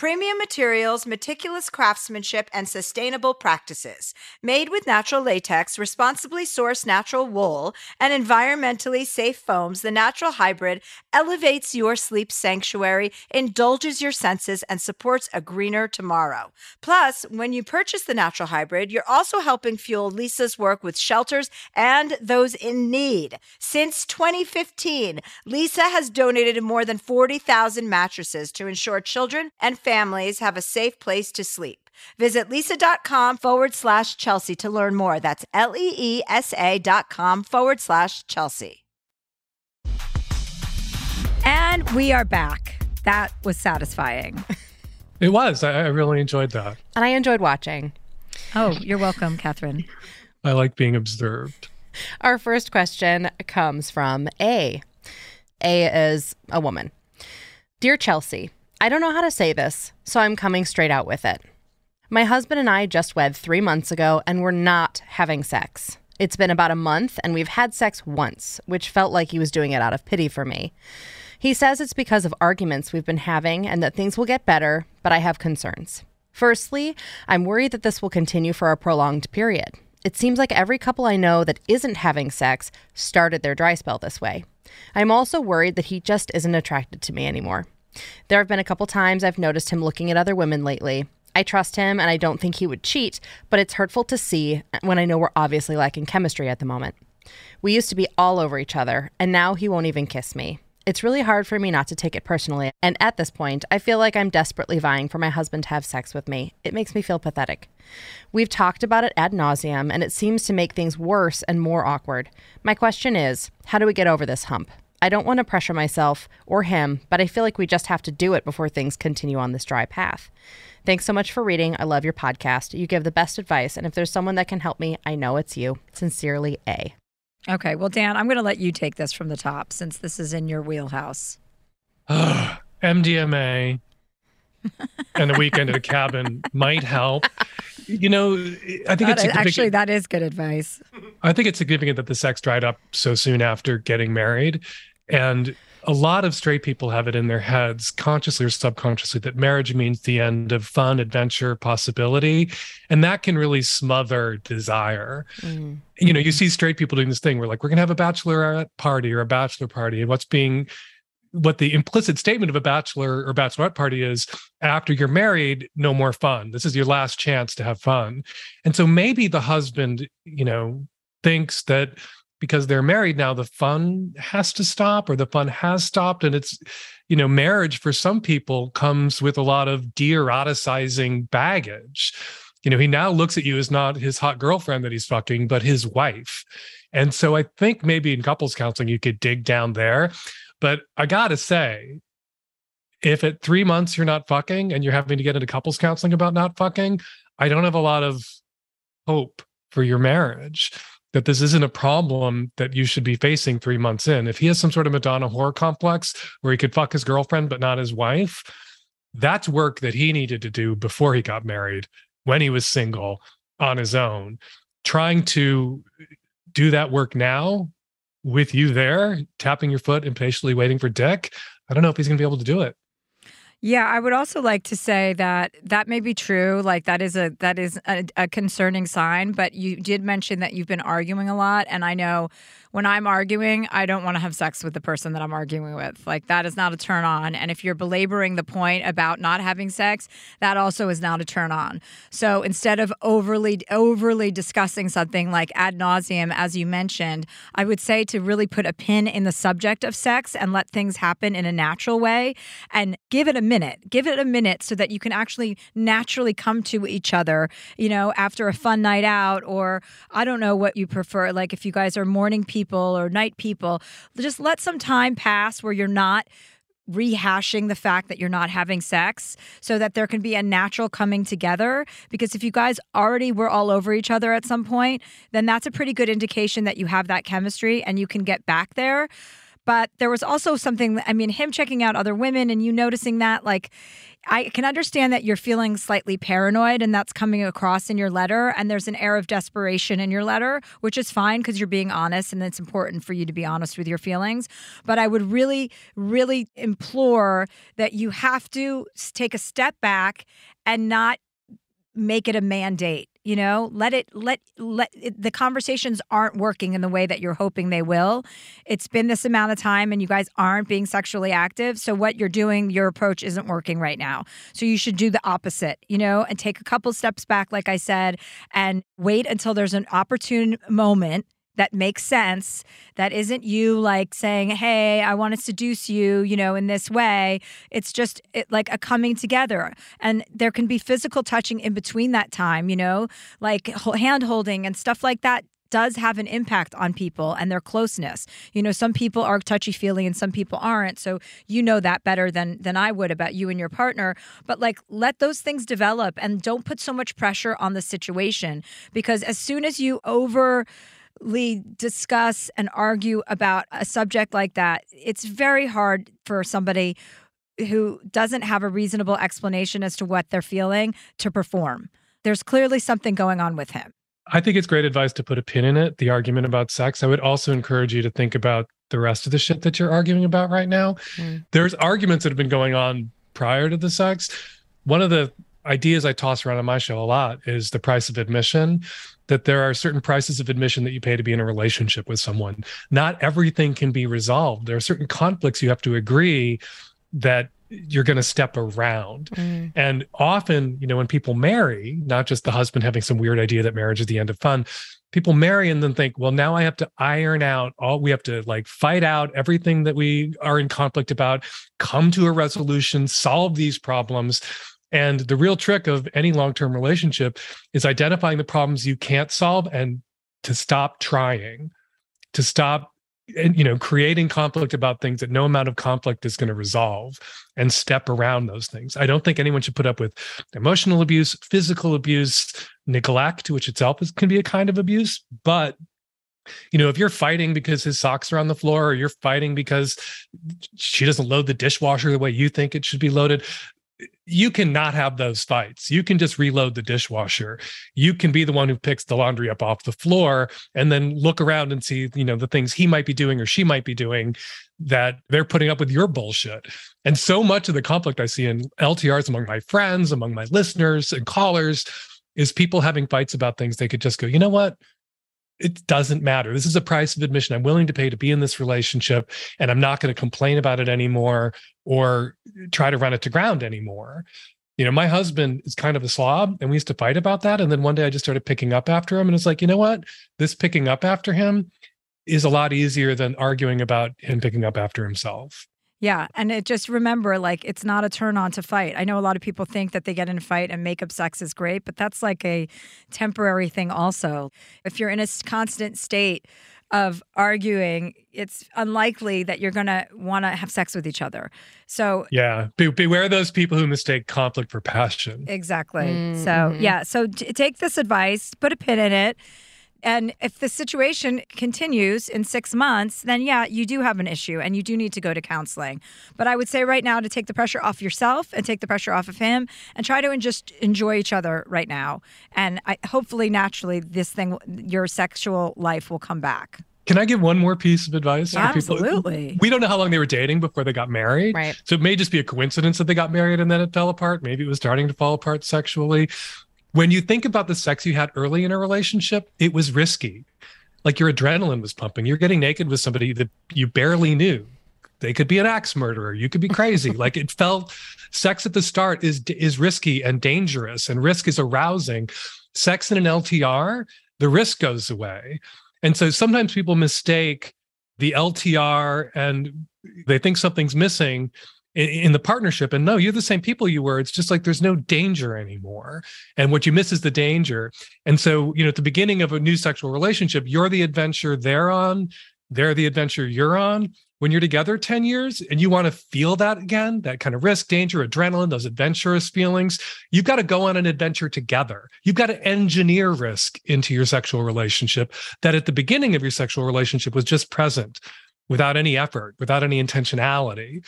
premium materials, meticulous craftsmanship, and sustainable practices. Made with natural latex, responsibly sourced natural wool, and environmentally safe foams, the Natural Hybrid elevates your sleep sanctuary, indulges your senses and supports a greener tomorrow. Plus, when you purchase the natural hybrid, you're also helping fuel Leesa's work with shelters and those in need. Since 2015, Lisa has donated more than 40,000 mattresses to ensure children and families have a safe place to sleep. Visit leesa.com forward slash Chelsea to learn more. That's L E E S A dot com forward slash Chelsea. And we are back. That was satisfying. It was. I, I really enjoyed that. And I enjoyed watching. Oh, you're welcome, Catherine. I like being observed. Our first question comes from A. A is a woman. Dear Chelsea, I don't know how to say this, so I'm coming straight out with it. My husband and I just wed three months ago, and we're not having sex. It's been about a month, and we've had sex once, which felt like he was doing it out of pity for me. He says it's because of arguments we've been having and that things will get better, but I have concerns. Firstly, I'm worried that this will continue for a prolonged period. It seems like every couple I know that isn't having sex started their dry spell this way. I'm also worried that he just isn't attracted to me anymore. There have been a couple times I've noticed him looking at other women lately. I trust him and I don't think he would cheat, but it's hurtful to see when I know we're obviously lacking chemistry at the moment. We used to be all over each other, and now he won't even kiss me. It's really hard for me not to take it personally, and at this point, I feel like I'm desperately vying for my husband to have sex with me. It makes me feel pathetic. We've talked about it ad nauseum, and it seems to make things worse and more awkward. My question is how do we get over this hump? I don't want to pressure myself or him, but I feel like we just have to do it before things continue on this dry path. Thanks so much for reading. I love your podcast. You give the best advice, and if there's someone that can help me, I know it's you. Sincerely, A. Okay, well, Dan, I'm going to let you take this from the top since this is in your wheelhouse. MDMA and a weekend at a cabin might help. You know, I think That it's is- significant. actually that is good advice. I think it's significant that the sex dried up so soon after getting married. And a lot of straight people have it in their heads, consciously or subconsciously, that marriage means the end of fun, adventure, possibility. And that can really smother desire. Mm. You know, you see straight people doing this thing where, like, we're going to have a bachelorette party or a bachelor party. And what's being what the implicit statement of a bachelor or bachelorette party is after you're married, no more fun. This is your last chance to have fun. And so maybe the husband, you know, thinks that because they're married now, the fun has to stop or the fun has stopped. And it's, you know, marriage for some people comes with a lot of de-eroticizing baggage. You know, he now looks at you as not his hot girlfriend that he's fucking, but his wife. And so I think maybe in couples counseling, you could dig down there. But I gotta say, if at three months you're not fucking and you're having to get into couples counseling about not fucking, I don't have a lot of hope for your marriage that this isn't a problem that you should be facing three months in. If he has some sort of Madonna whore complex where he could fuck his girlfriend but not his wife, that's work that he needed to do before he got married, when he was single on his own. Trying to do that work now with you there, tapping your foot, impatiently waiting for dick. I don't know if he's going to be able to do it. Yeah, I would also like to say that that may be true. Like that is a that is a, a concerning sign. But you did mention that you've been arguing a lot, and I know when I'm arguing, I don't want to have sex with the person that I'm arguing with. Like that is not a turn on. And if you're belaboring the point about not having sex, that also is not a turn on. So instead of overly overly discussing something like ad nauseum, as you mentioned, I would say to really put a pin in the subject of sex and let things happen in a natural way, and give it a minute. Give it a minute so that you can actually naturally come to each other. You know, after a fun night out, or I don't know what you prefer. Like if you guys are morning people or night people, just let some time pass where you're not rehashing the fact that you're not having sex so that there can be a natural coming together. Because if you guys already were all over each other at some point then that's a pretty good indication that you have that chemistry and you can get back there. But there was also something i mean him checking out other women and you noticing that like i can understand that you're feeling slightly paranoid and that's coming across in your letter and there's an air of desperation in your letter which is fine because you're being honest and it's important for you to be honest with your feelings. But i would really really implore that you have to take a step back and not make it a mandate you know let it let let it, the conversations aren't working in the way that you're hoping they will. It's been this amount of time and you guys aren't being sexually active. So what you're doing your approach isn't working right now. So you should do the opposite you know and take a couple steps back like i said and wait until there's an opportune moment that makes sense that isn't you like saying hey i want to seduce you you know in this way it's just it, like a coming together and there can be physical touching in between that time you know like hand holding and stuff like that does have an impact on people and their closeness. You know, some people are touchy feely and some people aren't. So you know that better than than I would about you and your partner. But like let those things develop and don't put so much pressure on the situation because as soon as you over discuss and argue about a subject like that, it's very hard for somebody who doesn't have a reasonable explanation as to what they're feeling to perform. There's clearly something going on with him. I think it's great advice to put a pin in it, the argument about sex. I would also encourage you to think about the rest of the shit that you're arguing about right now. Mm. There's arguments that have been going on prior to the sex. One of the ideas I toss around on my show a lot is the price of admission that there are certain prices of admission that you pay to be in a relationship with someone. Not everything can be resolved. There are certain conflicts you have to agree that you're going to step around. Mm. And often, you know, when people marry, not just the husband having some weird idea that marriage is the end of fun, people marry and then think, well, now I have to iron out all, we have to like fight out everything that we are in conflict about, come to a resolution, solve these problems. And the real trick of any long term relationship is identifying the problems you can't solve and to stop trying, to stop you know creating conflict about things that no amount of conflict is going to resolve and step around those things. I don't think anyone should put up with emotional abuse physical abuse neglect which itself is, can be a kind of abuse. But you know if you're fighting because his socks are on the floor or you're fighting because she doesn't load the dishwasher the way you think it should be loaded you cannot have those fights. You can just reload the dishwasher. You can be the one who picks the laundry up off the floor and then look around and see, you know, the things he might be doing or she might be doing that they're putting up with your bullshit. And so much of the conflict I see in LTRs among my friends, among my listeners and callers is people having fights about things they could just go, you know what? It doesn't matter. This is a price of admission I'm willing to pay to be in this relationship, and I'm not going to complain about it anymore or try to run it to ground anymore. You know, my husband is kind of a slob, and we used to fight about that. And then one day I just started picking up after him, and it's like, you know what? This picking up after him is a lot easier than arguing about him picking up after himself. Yeah. And it just remember, like, it's not a turn on to fight. I know a lot of people think that they get in a fight and makeup sex is great, but that's like a temporary thing, also. If you're in a constant state of arguing, it's unlikely that you're going to want to have sex with each other. So, yeah, be- beware those people who mistake conflict for passion. Exactly. Mm-hmm. So, yeah. So, t- take this advice, put a pin in it and if the situation continues in six months, then yeah, you do have an issue and you do need to go to counseling. But I would say right now to take the pressure off yourself and take the pressure off of him and try to just enjoy each other right now. And I, hopefully, naturally, this thing, your sexual life will come back. Can I give one more piece of advice yeah, for people? Absolutely. We don't know how long they were dating before they got married. Right. So it may just be a coincidence that they got married and then it fell apart. Maybe it was starting to fall apart sexually when you think about the sex you had early in a relationship, it was risky. Like your adrenaline was pumping. You're getting naked with somebody that you barely knew. They could be an axe murderer. You could be crazy. like it felt sex at the start is is risky and dangerous and risk is arousing. Sex in an LTR, the risk goes away. And so sometimes people mistake the LTR and they think something's missing in, the partnership. And no you're the same people you were. It's just like there's no danger anymore. And what you miss is the danger. And so you know at the beginning of a new sexual relationship you're the adventure they're on they're the adventure you're on. When you're together 10 years and you want to feel that again that kind of risk danger adrenaline those adventurous feelings you've got to go on an adventure together. You've got to engineer risk into your sexual relationship that at the beginning of your sexual relationship was just present without any effort without any intentionality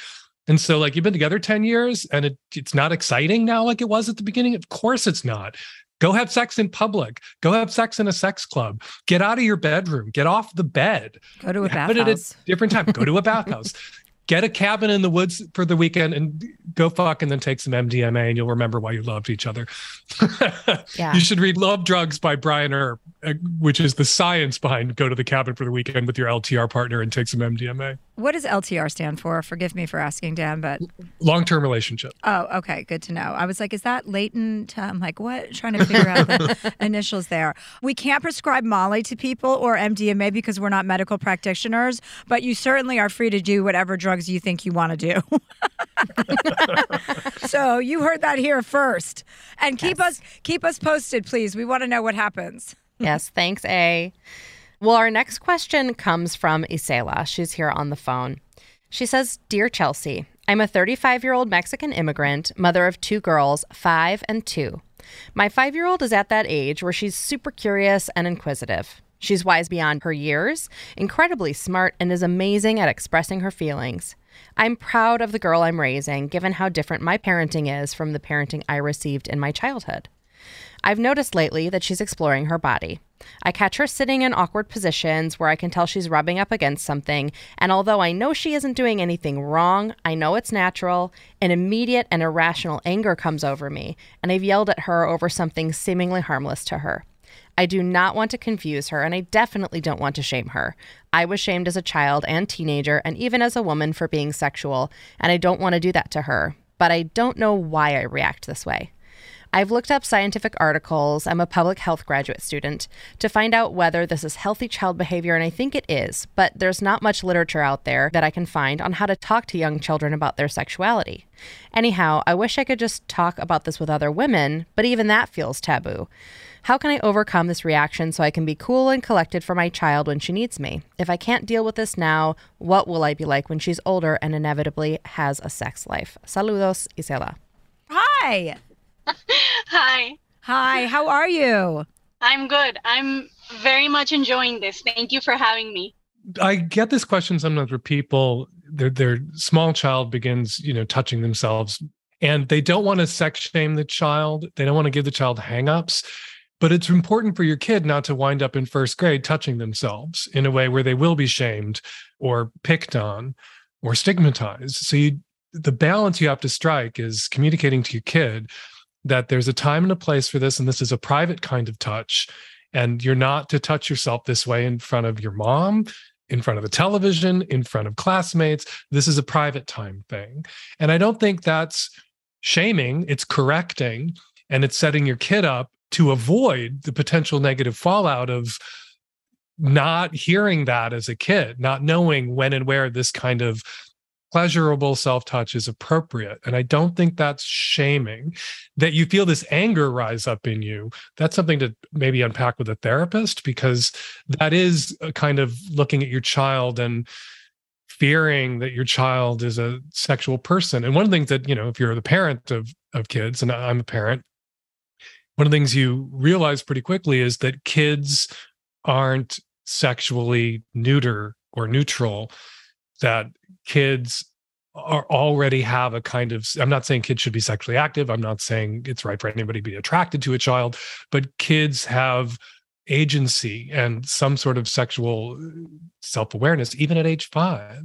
and so, like, you've been together 10 years and it, it's not exciting now like it was at the beginning. Of course, it's not. Go have sex in public. Go have sex in a sex club. Get out of your bedroom. Get off the bed. Go to a bathhouse. But at a different time. Go to a bathhouse. Get a cabin in the woods for the weekend and go fuck and then take some MDMA and you'll remember why you loved each other. Yeah. You should read Love Drugs by Brian Earp, uh, which is the science behind go to the cabin for the weekend with your LTR partner and take some MDMA. What does LTR stand for? Forgive me for asking, Dan, but Long term relationship. oh, okay, good to know. I was like, is that latent? I'm like, what? Trying to figure out the initials there. We can't prescribe Molly to people or MDMA because we're not medical practitioners, but you certainly are free to do whatever drugs you think you want to do. so you heard that here first, and keep us keep us posted, please. We want to know what happens. Yes, thanks, A. Well, our next question comes from Isela. She's here on the phone. She says, Dear Chelsea, I'm a 35 year old Mexican immigrant, mother of two girls, five and two. My five year old is at that age where she's super curious and inquisitive. She's wise beyond her years, incredibly smart, and is amazing at expressing her feelings. I'm proud of the girl I'm raising, given how different my parenting is from the parenting I received in my childhood. I've noticed lately that she's exploring her body. I catch her sitting in awkward positions where I can tell she's rubbing up against something, and although I know she isn't doing anything wrong, I know it's natural, an immediate and irrational anger comes over me, and I've yelled at her over something seemingly harmless to her. I do not want to confuse her, and I definitely don't want to shame her. I was shamed as a child and teenager, and even as a woman, for being sexual, and I don't want to do that to her. But I don't know why I react this way. I've looked up scientific articles, I'm a public health graduate student, to find out whether this is healthy child behavior, and I think it is, but there's not much literature out there that I can find on how to talk to young children about their sexuality. Anyhow, I wish I could just talk about this with other women, but even that feels taboo. How can I overcome this reaction so I can be cool and collected for my child when she needs me? If I can't deal with this now, what will I be like when she's older and inevitably has a sex life? Saludos, Isela. Hi, Hi, hi. How are you? I'm good. I'm very much enjoying this. Thank you for having me. I get this question sometimes where people their their small child begins, you know, touching themselves and they don't want to sex shame the child. They don't want to give the child hangups. But it's important for your kid not to wind up in first grade touching themselves in a way where they will be shamed or picked on or stigmatized. So you the balance you have to strike is communicating to your kid that there's a time and a place for this and this is a private kind of touch and you're not to touch yourself this way in front of your mom in front of the television in front of classmates this is a private time thing and i don't think that's shaming it's correcting and it's setting your kid up to avoid the potential negative fallout of not hearing that as a kid not knowing when and where this kind of pleasurable self touch is appropriate. And I don't think that's shaming. That you feel this anger rise up in you, that's something to maybe unpack with a therapist because that is a kind of looking at your child and fearing that your child is a sexual person. And one of the things that, you know, if you're the parent of of kids, and I'm a parent, one of the things you realize pretty quickly is that kids aren't sexually neuter or neutral that kids are already have a kind of i'm not saying kids should be sexually active i'm not saying it's right for anybody to be attracted to a child but kids have agency and some sort of sexual self-awareness even at age five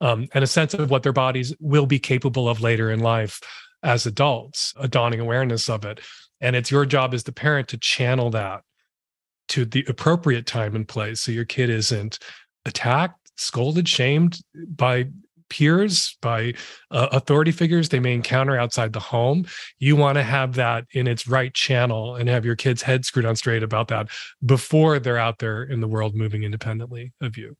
um, and a sense of what their bodies will be capable of later in life as adults a dawning awareness of it and it's your job as the parent to channel that to the appropriate time and place so your kid isn't attacked scolded, shamed by peers, by uh, authority figures they may encounter outside the home. You want to have that in its right channel and have your kids' head screwed on straight about that before they're out there in the world moving independently of you.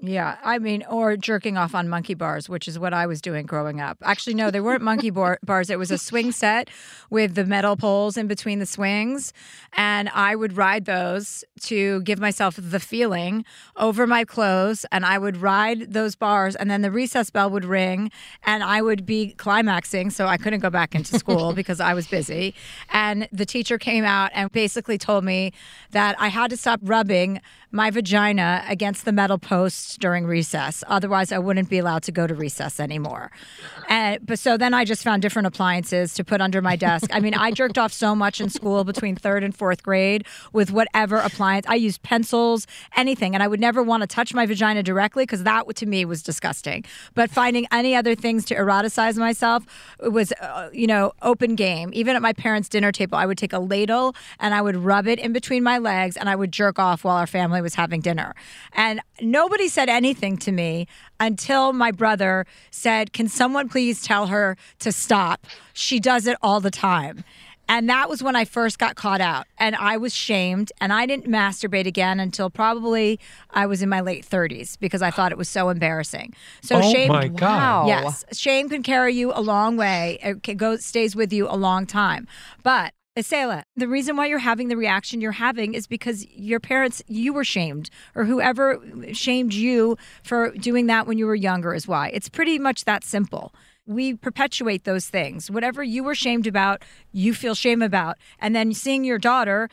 Yeah, I mean, or jerking off on monkey bars, which is what I was doing growing up. Actually, no, they weren't monkey bar- bars. It was a swing set with the metal poles in between the swings. And I would ride those to give myself the feeling over my clothes. And I would ride those bars. And then the recess bell would ring and I would be climaxing. So I couldn't go back into school because I was busy. And the teacher came out and basically told me that I had to stop rubbing my vagina against the metal posts during recess. Otherwise, I wouldn't be allowed to go to recess anymore. And but so then I just found different appliances to put under my desk. I mean, I jerked off so much in school between third and fourth grade with whatever appliance. I used pencils, anything, and I would never want to touch my vagina directly because that to me was disgusting. But finding any other things to eroticize myself was, uh, you know, open game. Even at my parents' dinner table, I would take a ladle and I would rub it in between my legs and I would jerk off while our family was having dinner. And nobody said anything to me until my brother said, Can someone please tell her to stop? She does it all the time. And that was when I first got caught out. And I was shamed. And I didn't masturbate again until probably I was in my late 30s because I thought it was so embarrassing. So oh shame. my God. Yes. Shame can carry you a long way. It can go, stays with you a long time. But Isela, the reason why you're having the reaction you're having is because your parents, you were shamed, or whoever shamed you for doing that when you were younger is why. It's pretty much that simple we perpetuate those things. Whatever you were shamed about, you feel shame about. And then seeing your daughter,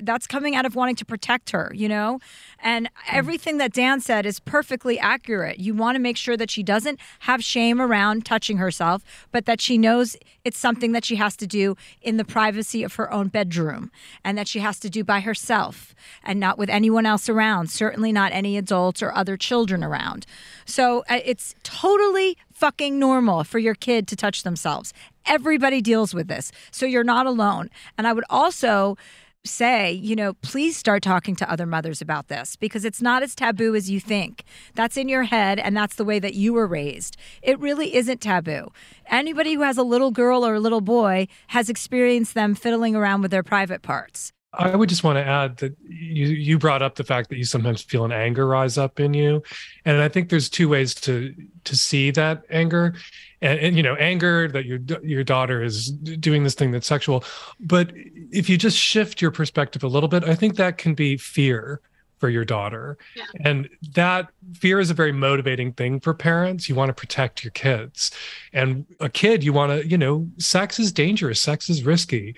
that's coming out of wanting to protect her, you know? And hmm. everything that Dan said is perfectly accurate. You want to make sure that she doesn't have shame around touching herself, but that she knows it's something that she has to do in the privacy of her own bedroom and that she has to do by herself and not with anyone else around, certainly not any adults or other children around. So uh, it's totally fucking normal for your kid to touch themselves. Everybody deals with this. So you're not alone. And I would also say, you know, please start talking to other mothers about this because it's not as taboo as you think. That's in your head and that's the way that you were raised. It really isn't taboo. Anybody who has a little girl or a little boy has experienced them fiddling around with their private parts. I would just want to add that you you brought up the fact that you sometimes feel an anger rise up in you, and I think there's two ways to to see that anger, and, and you know anger that your your daughter is doing this thing that's sexual, but if you just shift your perspective a little bit, I think that can be fear for your daughter, yeah. and that fear is a very motivating thing for parents. You want to protect your kids, and a kid you want to you know sex is dangerous, sex is risky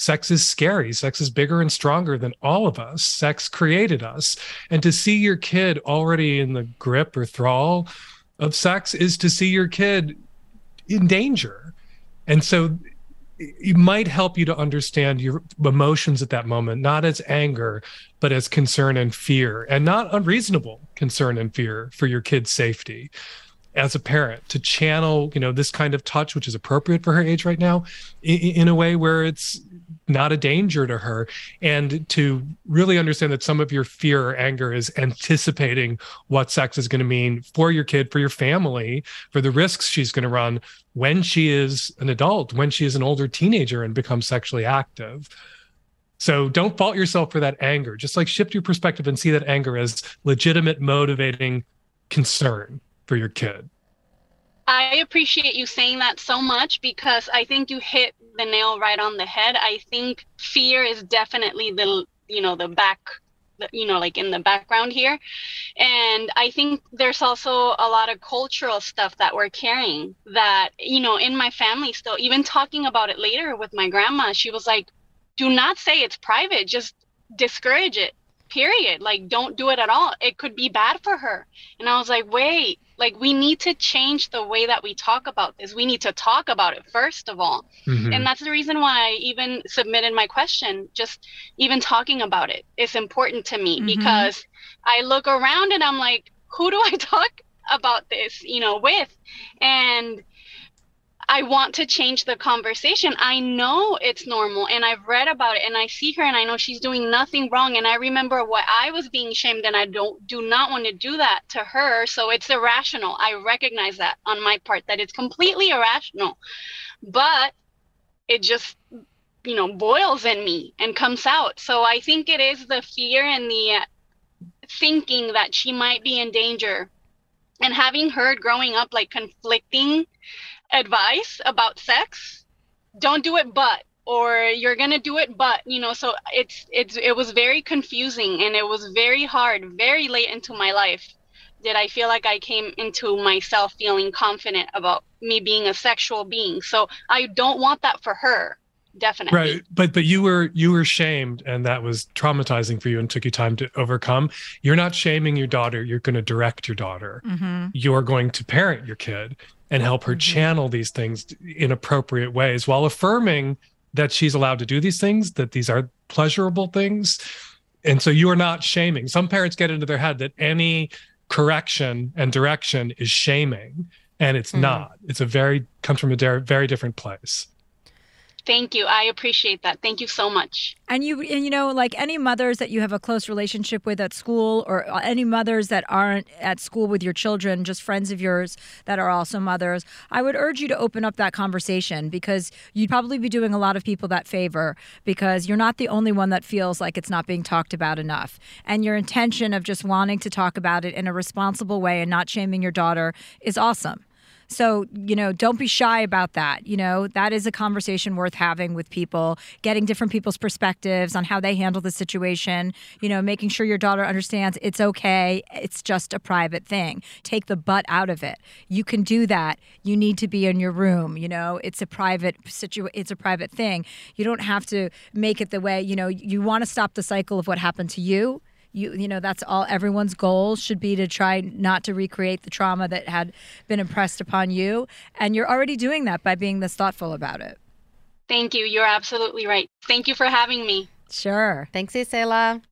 Sex is scary. Sex is bigger and stronger than all of us. Sex created us. And to see your kid already in the grip or thrall of sex is to see your kid in danger. And so it might help you to understand your emotions at that moment, not as anger, but as concern and fear, and not unreasonable concern and fear for your kid's safety as a parent to channel you know this kind of touch which is appropriate for her age right now in, in, a way where it's not a danger to her. And to really understand that some of your fear or anger is anticipating what sex is going to mean for your kid for your family for the risks she's going to run when she is an adult when she is an older teenager and becomes sexually active. So don't fault yourself for that anger. Just like shift your perspective and see that anger as legitimate motivating concern for your kid. I appreciate you saying that so much because I think you hit the nail right on the head. I think fear is definitely the you know the back you know like in the background here and i think there's also a lot of cultural stuff that we're carrying that you know in my family still even talking about it later with my grandma she was like do not say it's private just discourage it period like don't do it at all. It could be bad for her. And i was like wait like we need to change the way that we talk about this. We need to talk about it first of all. Mm-hmm. and that's the reason why i even submitted my question just even talking about it is important to me mm-hmm. because i look around and i'm like who do i talk about this you know with? And I want to change the conversation. I know it's normal and I've read about it and I see her and I know she's doing nothing wrong and I remember what I was being shamed and I don't do not want to do that to her. So it's irrational. I recognize that on my part that it's completely irrational. But it just you know boils in me and comes out. So I think it is the fear and the thinking that she might be in danger and having heard growing up like conflicting advice about sex don't do it but or you're gonna do it but you know so it's it's it was very confusing and it was very hard very late into my life did i feel like i came into myself feeling confident about me being a sexual being so i don't want that for her definitely. Right. But but you were you were shamed and that was traumatizing for you and took you time to overcome. You're not shaming your daughter, you're going to direct your daughter. Mm-hmm. You're going to parent your kid and help her Mhm. channel these things in appropriate ways while affirming that she's allowed to do these things, that these are pleasurable things. And so you are not shaming. Some parents get into their head that any correction and direction is shaming and it's Mhm. not. It's a very comes from a very different place. Thank you. I appreciate that. Thank you so much. And you, and you know, like any mothers that you have a close relationship with at school, or any mothers that aren't at school with your children, just friends of yours that are also mothers, I would urge you to open up that conversation because you'd probably be doing a lot of people that favor because you're not the only one that feels like it's not being talked about enough. And your intention of just wanting to talk about it in a responsible way and not shaming your daughter is awesome. So, you know, don't be shy about that. You know, that is a conversation worth having with people, getting different people's perspectives on how they handle the situation, you know, making sure your daughter understands it's okay. It's just a private thing. Take the butt out of it. You can do that. You need to be in your room, you know, it's a private situ it's a private thing. You don't have to make it the way, you know, you want to stop the cycle of what happened to you you you know that's all everyone's goal should be to try not to recreate the trauma that had been impressed upon you and you're already doing that by being this thoughtful about it Thank you. You're absolutely right. Thank you for having me. sure Thanks, Isela.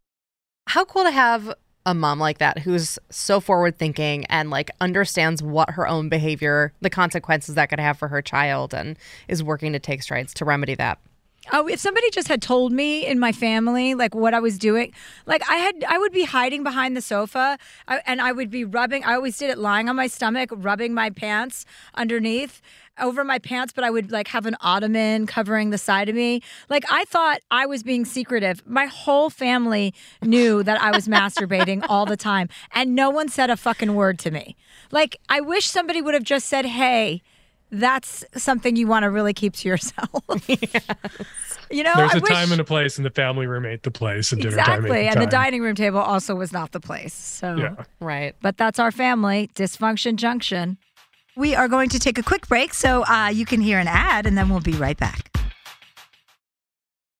How cool to have a mom like that who's so forward thinking and like understands what her own behavior, the consequences that could have for her child, and is working to take strides to remedy that. Oh, if somebody just had told me in my family like what I was doing, like I had, I would be hiding behind the sofa, I, and I would be rubbing. I always did it lying on my stomach, rubbing my pants underneath, over my pants. But I would like have an ottoman covering the side of me. Like I thought I was being secretive. My whole family knew that I was masturbating all the time, and no one said a fucking word to me. Like I wish somebody would have just said, "Hey." That's something you want to really keep to yourself. You know, There's I a wish, time and a place, and the family room ain't the place, and dinner time exactly, ain't and the the dining room table also was not the place. So, Yeah. Right. but that's our family dysfunction junction. We are going to take a quick break so uh, you can hear an ad, and then we'll be right back.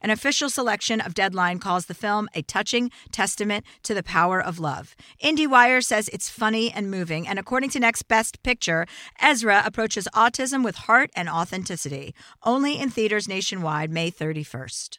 An official selection of Deadline calls the film a touching testament to the power of love. IndieWire says it's funny and moving, and according to Next Best Picture, Ezra approaches autism with heart and authenticity. Only in theaters nationwide, May 31st.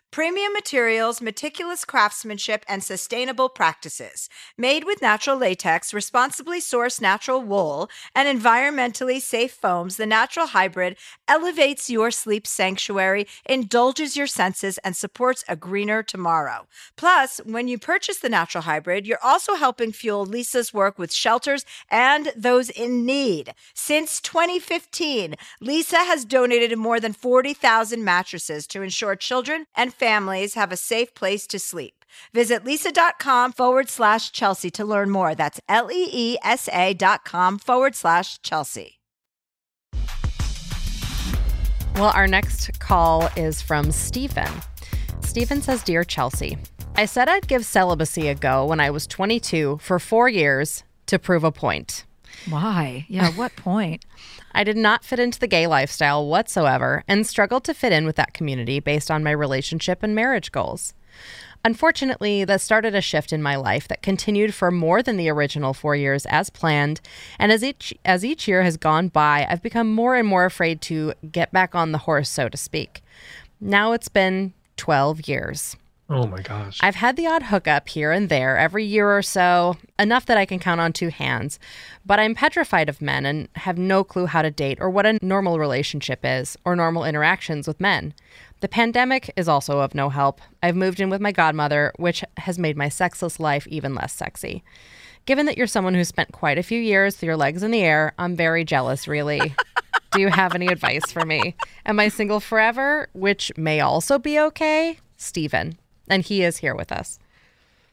premium materials, meticulous craftsmanship, and sustainable practices. Made with natural latex, responsibly sourced natural wool, and environmentally safe foams, the Natural Hybrid elevates your sleep sanctuary, indulges your senses, and supports a greener tomorrow. Plus, when you purchase the Natural Hybrid, you're also helping fuel Leesa's work with shelters and those in need. Since 2015, Lisa has donated more than 40,000 mattresses to ensure children and families have a safe place to sleep. Visit leesa.com forward slash Chelsea to learn more. That's L E E S A dot com forward slash Chelsea. Well, our next call is from Stephen. Stephen says Dear Chelsea, I said I'd give celibacy a go when I was 22 for four years to prove a point. Why? Yeah, what point? I did not fit into the gay lifestyle whatsoever and struggled to fit in with that community based on my relationship and marriage goals. Unfortunately, that started a shift in my life that continued for more than the original 4 years as planned, and as each as each year has gone by, I've become more and more afraid to get back on the horse, so to speak. Now it's been 12 years. Oh my gosh. I've had the odd hookup here and there every year or so, enough that I can count on two hands. But I'm petrified of men and have no clue how to date or what a normal relationship is or normal interactions with men. The pandemic is also of no help. I've moved in with my godmother, which has made my sexless life even less sexy. Given that you're someone who spent quite a few years with your legs in the air, I'm very jealous, really. Do you have any advice for me? Am I single forever, which may also be okay? Stephen and he is here with us.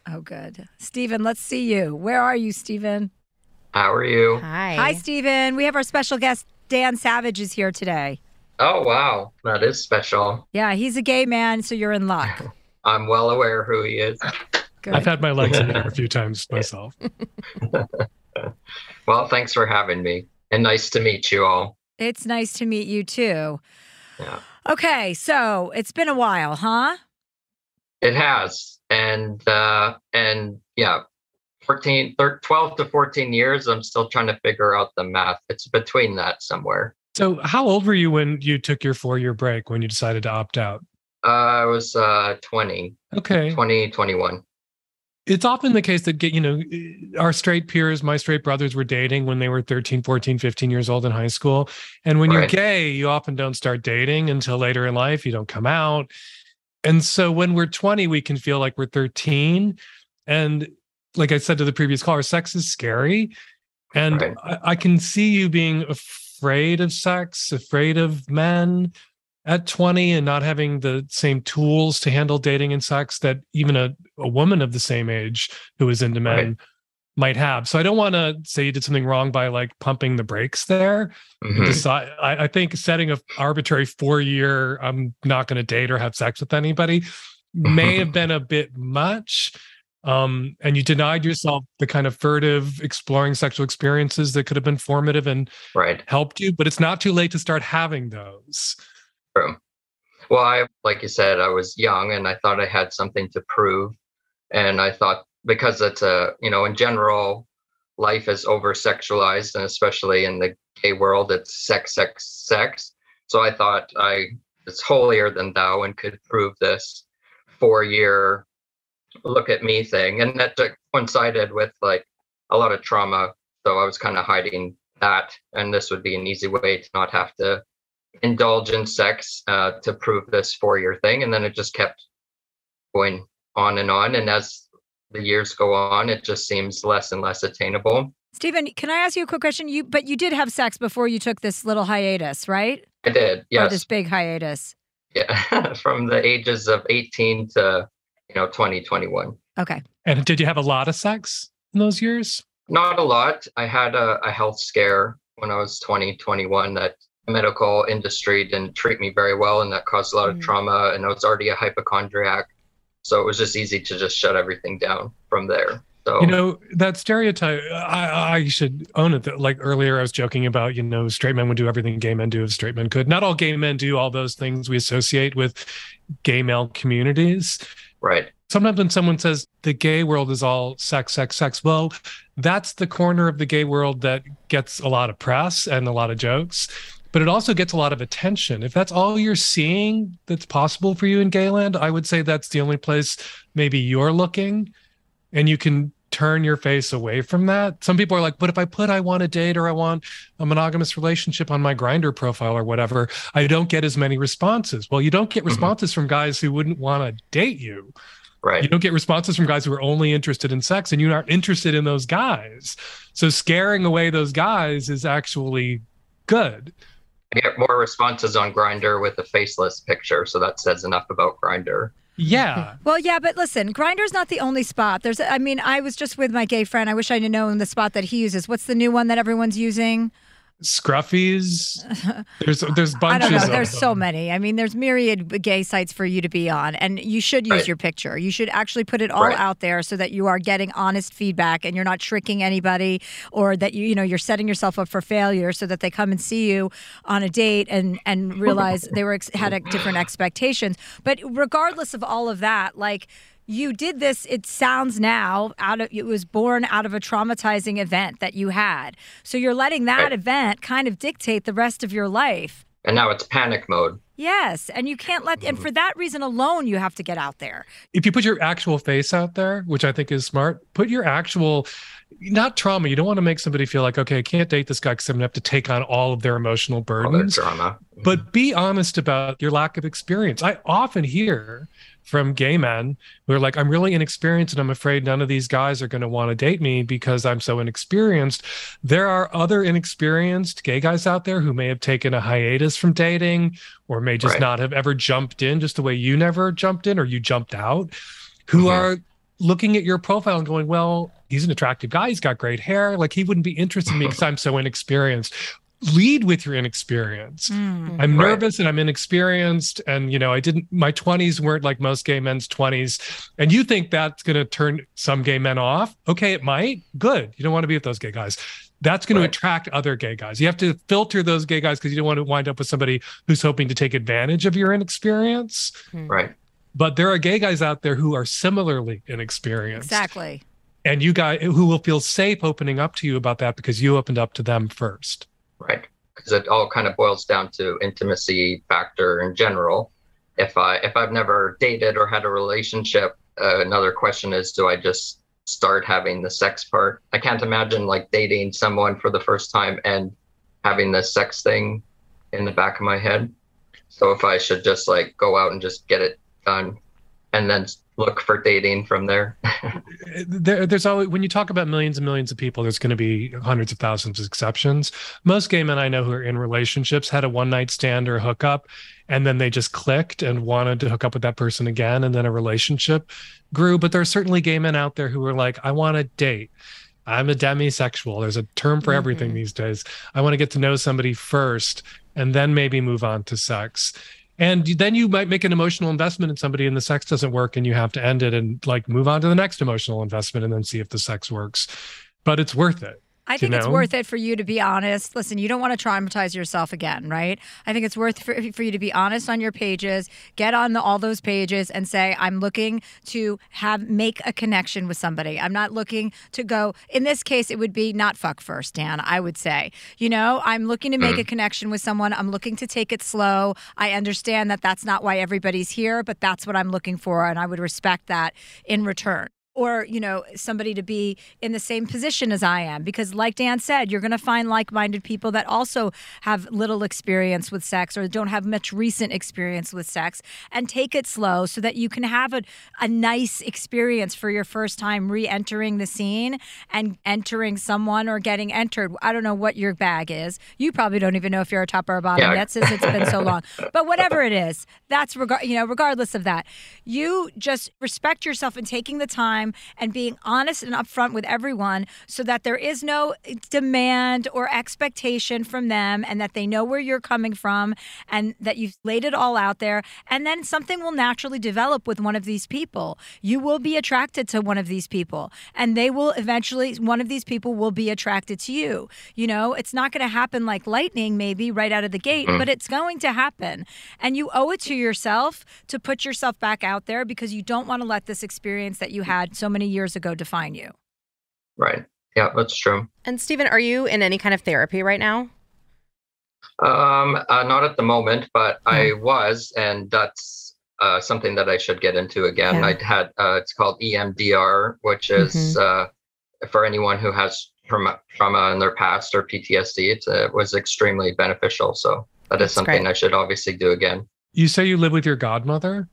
Oh, good. Stephen, let's see you. Where are you, Stephen? How are you? Hi. Hi, Stephen. We have our special guest, Dan Savage, is here today. Oh, wow. That is special. Yeah, he's a gay man, so you're in luck. I'm well aware who he is. Good. I've had my legs in there a few times myself. well, thanks for having me. And nice to meet you all. It's nice to meet you too. Yeah. Okay, so it's been a while, huh? It has. And uh and yeah, 14 13, 12 to 14 years I'm still trying to figure out the math. It's between that somewhere. So, how old were you when you took your four year break when you decided to opt out? Uh, I was uh 20, Okay. 20, 21. It's often the case that get, you know, our straight peers, my straight brothers were dating when they were 13, 14, 15 years old in high school. And when you're gay, you often don't start dating until later in life. You don't come out. And so when we're 20, we can feel like we're 13. And like I said to the previous caller, sex is scary. And Right. I, I can see you being afraid of sex, afraid of men at 20 and not having the same tools to handle dating and sex that even a, a woman of the same age who is into men Right. Might have. So I don't want to say you did something wrong by like pumping the brakes there. Mhm. Decide, I, I think setting a arbitrary four year, I'm not going to date or have sex with anybody may have been a bit much. Um, and you denied yourself the kind of furtive exploring sexual experiences that could have been formative and Right. helped you, but it's not too late to start having those. True. Well, I like you said, I was young and I thought I had something to prove. And I thought because it's a, you know, in general, life is over sexualized and especially in the gay world, it's sex, sex, sex. So I thought I it's holier than thou and could prove this four year look at me thing. And that coincided with like a lot of trauma. So I was kind of hiding that. And this would be an easy way to not have to indulge in sex uh, to prove this four year thing. And then it just kept going on and on. And as the years go on, it just seems less and less attainable. Stephen, can I ask you a quick question? You but you did have sex before you took this little hiatus, right? I did, yes. Or this big hiatus. Yeah, from the ages of 18 to you know 2021. Okay. And did you have a lot of sex in those years? Not a lot. I had a, a health scare when I was 20, 21 that the medical industry didn't treat me very well and that caused a lot of mm. trauma and I was already a hypochondriac. So it was just easy to just shut everything down from there. So you know that stereotype. I, I should own it. That like earlier, I was joking about you know straight men would do everything gay men do if straight men could. Not all gay men do all those things we associate with gay male communities. Right. Sometimes when someone says the gay world is all sex, sex, sex, well, that's the corner of the gay world that gets a lot of press and a lot of jokes but it also gets a lot of attention. If that's all you're seeing that's possible for you in Gayland, I would say that's the only place maybe you're looking and you can turn your face away from that. Some people are like, but if I put I want a date or I want a monogamous relationship on my Grindr profile or whatever, I don't get as many responses. Well, you don't get mm-hmm. responses mm-hmm. from guys who wouldn't want to date you. Right. You don't get responses from guys who are only interested in sex and you aren't interested in those guys. So scaring away those guys is actually good. I get more responses on Grindr with a faceless picture, so that says enough about Grindr. Yeah. Well, yeah, but listen, Grindr's not the only spot. There's, I mean, I was just with my gay friend. I wish I'd known the spot that he uses. What's the new one that everyone's using? Scruffies. There's there's bunches. I don't know. There's so many. I mean, there's myriad gay sites for you to be on, and you should use right. your picture. You should actually put it all right. out there so that you are getting honest feedback and you're not tricking anybody, or that you you know you're setting yourself up for failure so that they come and see you on a date and and realize they were had a different expectations. But regardless of all of that, like you did this it sounds now out of it was born out of a traumatizing event that you had so you're letting that right. event kind of dictate the rest of your life and now it's panic mode yes and you can't let and mm-hmm. for that reason alone you have to get out there if you put your actual face out there which i think is smart put your actual not trauma. You don't want to make somebody feel like, okay, I can't date this guy because I'm gonna have to take on all of their emotional burdens. All drama. But be honest about your lack of experience. I often hear from gay men who are like, I'm really inexperienced and I'm afraid none of these guys are going to want to date me because I'm so inexperienced. There are other inexperienced gay guys out there who may have taken a hiatus from dating or may just right. not have ever jumped in just the way you never jumped in or you jumped out, who mm-hmm. are looking at your profile and going, well, he's an attractive guy. He's got great hair. Like he wouldn't be interested in me because I'm so inexperienced lead with your inexperience. Mm. I'm nervous right. and I'm inexperienced. And, you know, I didn't, my 20s weren't like most gay men's 20s. And you think that's going to turn some gay men off? Okay, it might. Good. You don't want to be with those gay guys. That's going right. to attract other gay guys. You have to filter those gay guys because you don't want to wind up with somebody who's hoping to take advantage of your inexperience. Hmm. Right. But there are gay guys out there who are similarly inexperienced. Exactly. And you guys who will feel safe opening up to you about that because you opened up to them first right? Because it all kind of boils down to intimacy factor in general. If I if I've never dated or had a relationship, uh, another question is, do I just start having the sex part? I can't imagine like dating someone for the first time and having this sex thing in the back of my head. So if I should just like go out and just get it done and then look for dating from there. there. There's always when you talk about millions and millions of people, there's going to be hundreds of thousands of exceptions. Most gay men I know who are in relationships had a one night stand or a hookup, and then they just clicked and wanted to hook up with that person again, and then a relationship grew. But there are certainly gay men out there who are like, I want to date. I'm a demisexual. There's a term for everything mm-hmm. these days. I want to get to know somebody first and then maybe move on to sex and then you might make an emotional investment in somebody and the sex doesn't work and you have to end it and like move on to the next emotional investment and then see if the sex works. But it's worth it I think you it's worth it for you to be honest. Listen, you don't want to traumatize yourself again, right? I think it's worth for, for you to be honest on your pages, get on the, all those pages and say, I'm looking to have make a connection with somebody. I'm not looking to go. In this case, it would be not fuck first, Dan. I would say, you know, I'm looking to make a connection with someone. I'm looking to take it slow. I understand that that's not why everybody's here, but that's what I'm looking for, and I would respect that in return or you know somebody to be in the same position as I am. Because like Dan said you're going to find like-minded people that also have little experience with sex or don't have much recent experience with sex. And take it slow so that you can have a, a nice experience for your first time re-entering the scene and entering someone or getting entered. I don't know what your bag is. You probably don't even know if you're a top or a bottom. Yeah. yet since it's been so long. But whatever it is that's regard you know regardless of that you just respect yourself and taking the time and being honest and upfront with everyone so that there is no demand or expectation from them and that they know where you're coming from and that you've laid it all out there. And then something will naturally develop with one of these people. You will be attracted to one of these people and they will eventually one of these people will be attracted to you. You know it's not going to happen like lightning maybe right out of the gate mm. but it's going to happen. And you owe it to yourself to put yourself back out there because you don't want to let this experience that you had so many years ago define you Right. Yeah, that's true. And Stephen, are you in any kind of therapy right now? Um, uh, not at the moment, but I was, and that's uh, something that I should get into again. Yeah. I had uh, it's called EMDR, which is uh, for anyone who has trauma, trauma in their past or PTSD. It's, uh, it was extremely beneficial. So that is That's something great. I should obviously do again. You say you live with your godmother?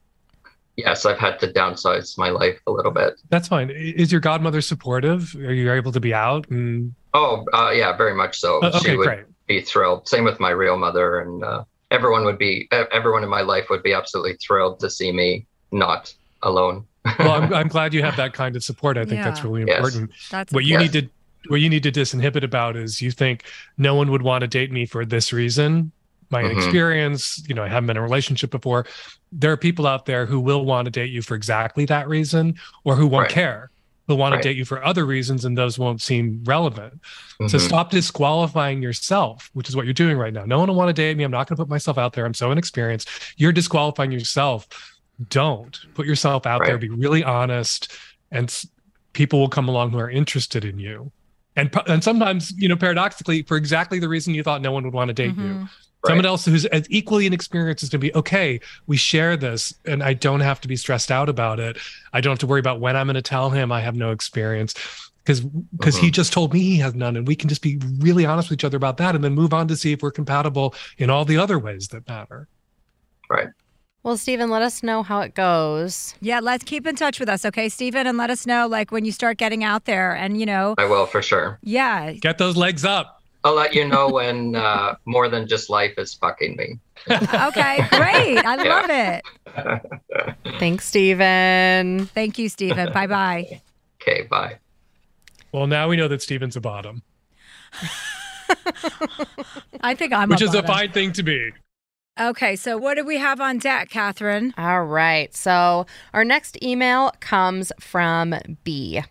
Yes, I've had to downsize my life a little bit. That's fine. Is your godmother supportive? Are you able to be out? And Oh, uh, yeah, very much so. Uh, okay, she would great. be thrilled. Same with my real mother, and uh, everyone would be. Everyone in my life would be absolutely thrilled to see me not alone. Well, I'm, I'm glad you have that kind of support. I think that's Yeah. really Yes. important. that's What you Yes. need to what you need to disinhibit about is you think no one would want to date me for this reason. My Mhm. experience, you know, I haven't been in a relationship before. There are people out there who will want to date you for exactly that reason, or who won't Right. care. Who want Right. to date you for other reasons, and those won't seem relevant. So Mhm. stop disqualifying yourself, which is what you're doing right now. No one will want to date me. I'm not going to put myself out there. I'm so inexperienced. You're disqualifying yourself. Don't put yourself out there. Be really honest, and s- people will come along who are interested in you. And and sometimes, you know, paradoxically, for exactly the reason you thought no one would want to date you, Mhm. someone else who's as equally inexperienced is going to be okay. We share this, and I don't have to be stressed out about it. I don't have to worry about when I'm going to tell him I have no experience because because he Mhm. just told me he has none, and we can just be really honest with each other about that, and then move on to see if we're compatible in all the other ways that matter. Right. Well, Stephen, let us know how it goes. yeah let's keep in touch with us okay stephen and let us know like when you start getting out there and you know I will for sure. yeah Get those legs up. I'll let you know when uh, more than just life is fucking me. okay great i Yeah. love it Thanks, Stephen. thank you stephen bye bye Okay, bye. Well, now we know that Stephen's a bottom, i think i'm which is a fine thing to be. okay so what do we have on deck catherine All right. So our next email comes from B.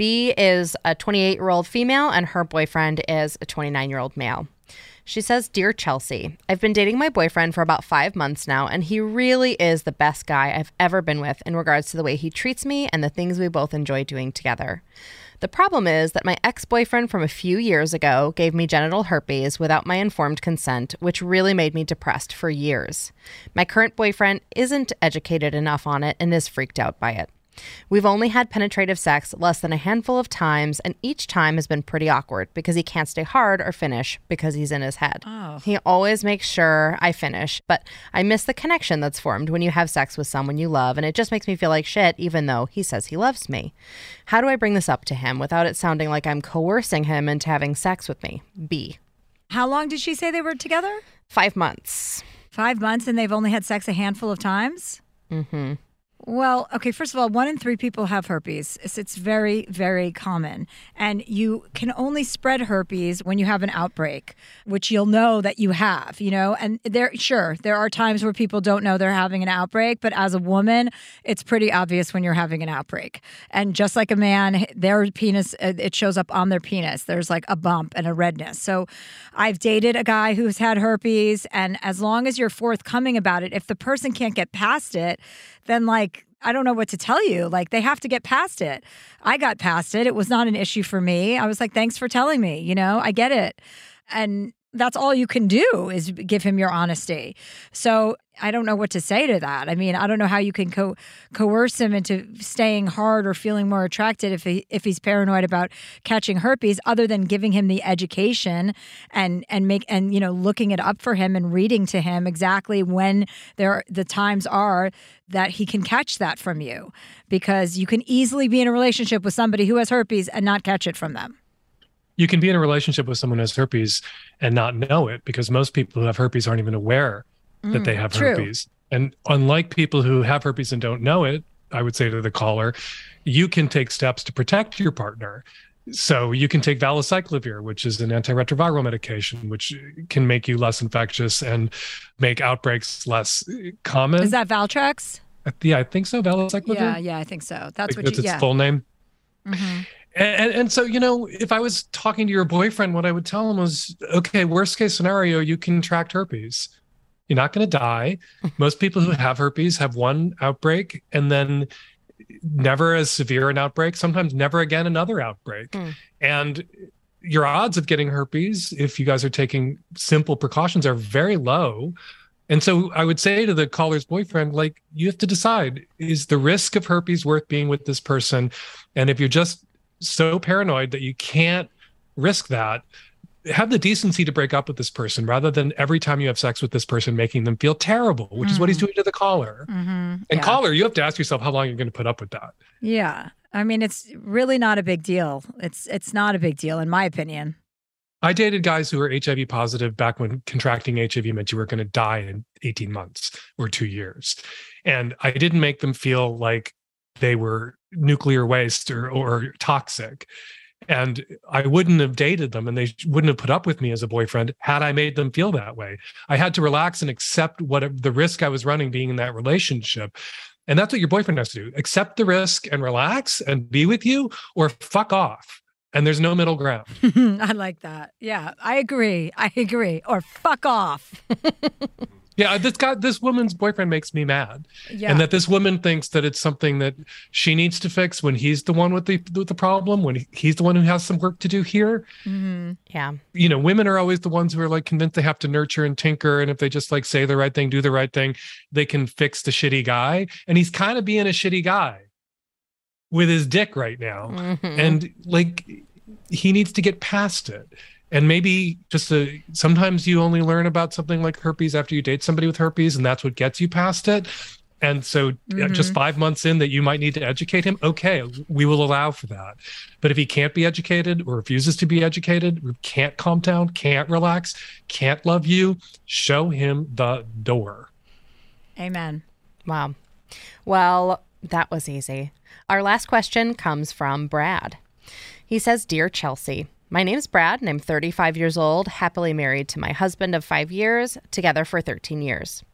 B is a 28 year old female, and her boyfriend is a 29 year old male. She says, Dear Chelsea, I've been dating my boyfriend for about five months now, and he really is the best guy I've ever been with in regards to the way he treats me and the things we both enjoy doing together. The problem is that my ex boyfriend from a few years ago gave me genital herpes without my informed consent, which really made me depressed for years. My current boyfriend isn't educated enough on it and is freaked out by it. We've only had penetrative sex less than a handful of times, and each time has been pretty awkward because he can't stay hard or finish because he's in his head. Oh. He always makes sure I finish, but I miss the connection that's formed when you have sex with someone you love, and it just makes me feel like shit, even though he says he loves me. How do I bring this up to him without it sounding like I'm coercing him into having sex with me? B. how long did she say they were together Five months. five months and they've only had sex a handful of times Mm-hmm. Well, okay, first of all, one in three people have herpes. It's, it's very, very common. And you can only spread herpes when you have an outbreak, which you'll know that you have, you know? And there, sure, there are times where people don't know they're having an outbreak, but as a woman, it's pretty obvious when you're having an outbreak. And just like a man, their penis, uh, it shows up on their penis. There's like a bump and a redness. So I've dated a guy who's had herpes, and as long as you're forthcoming about it, if the person can't get past it, then like I don't know what to tell you. Like they have to get past it. I got past it. It was not an issue for me. I was like, thanks for telling me. You know, I get it. And that's all you can do is give him your honesty. So I don't know what to say to that. I mean, I don't know how you can co- coerce him into staying hard or feeling more attracted if he if he's paranoid about catching herpes, other than giving him the education and and make and you know looking it up for him and reading to him exactly when there the times are that he can catch that from you, because you can easily be in a relationship with somebody who has herpes and not catch it from them you can be in a relationship with someone who has herpes and not know it because most people who have herpes aren't even aware mm, that they have true. herpes. And unlike people who have herpes and don't know it, I would say to the caller, you can take steps to protect your partner. So you can take valacyclovir, which is an antiretroviral medication, which can make you less infectious and make outbreaks less common. Is that Valtrex? Yeah, I think so. Valacyclovir. Yeah, yeah, I think so. That's what you, its yeah. full name. Mm-hmm. And, and so, you know, if I was talking to your boyfriend, what I would tell him was, okay, worst case scenario, you contract herpes. You're not going to die. Most people who have herpes have one outbreak and then never as severe an outbreak, sometimes never again another outbreak. Mm. And your odds of getting herpes, if you guys are taking simple precautions, are very low. And so I would say to the caller's boyfriend, like, you have to decide is the risk of herpes worth being with this person? And if you're just so paranoid that you can't risk that have the decency to break up with this person rather than every time you have sex with this person making them feel terrible which mm-hmm. is what he's mm-hmm. doing to the caller mm-hmm. and yeah. caller you have to ask yourself how long you're going to put up with that yeah i mean it's really not a big deal it's it's not a big deal in my opinion i dated guys who were hiv positive back when contracting hiv meant you were going to die in 18 months or two years and i didn't make them feel like they were nuclear waste or, or toxic and I wouldn't have dated them and they wouldn't have put up with me as a boyfriend had I made them feel that way. I had to relax and accept what the risk I was running being in that relationship. And that's what your boyfriend has to do. Accept the risk and relax and be with you or fuck off. And there's no middle ground. I like that. Yeah, I agree. I agree. Or fuck off. Yeah, this guy, this woman's boyfriend makes me mad, yeah. and that this woman thinks that it's something that she needs to fix when he's the one with the with the problem, when he's the one who has some work to do here. Mm-hmm. Yeah, you know, women are always the ones who are like convinced they have to nurture and tinker, and if they just like say the right thing, do the right thing, they can fix the shitty guy, and he's kind of being a shitty guy with his dick right now, mm-hmm. and like he needs to get past it and maybe just a, sometimes you only learn about something like herpes after you date somebody with herpes and that's what gets you past it. And so mm-hmm. just five months in that you might need to educate him okay we will allow for that. But if he can't be educated or refuses to be educated can't calm down can't relax can't love you show him the door. Amen. Wow. Well that was easy. Our last question comes from brad. He says dear chelsea my name's Brad, and I'm 35 years old, happily married to my husband of five years, together for 13 years.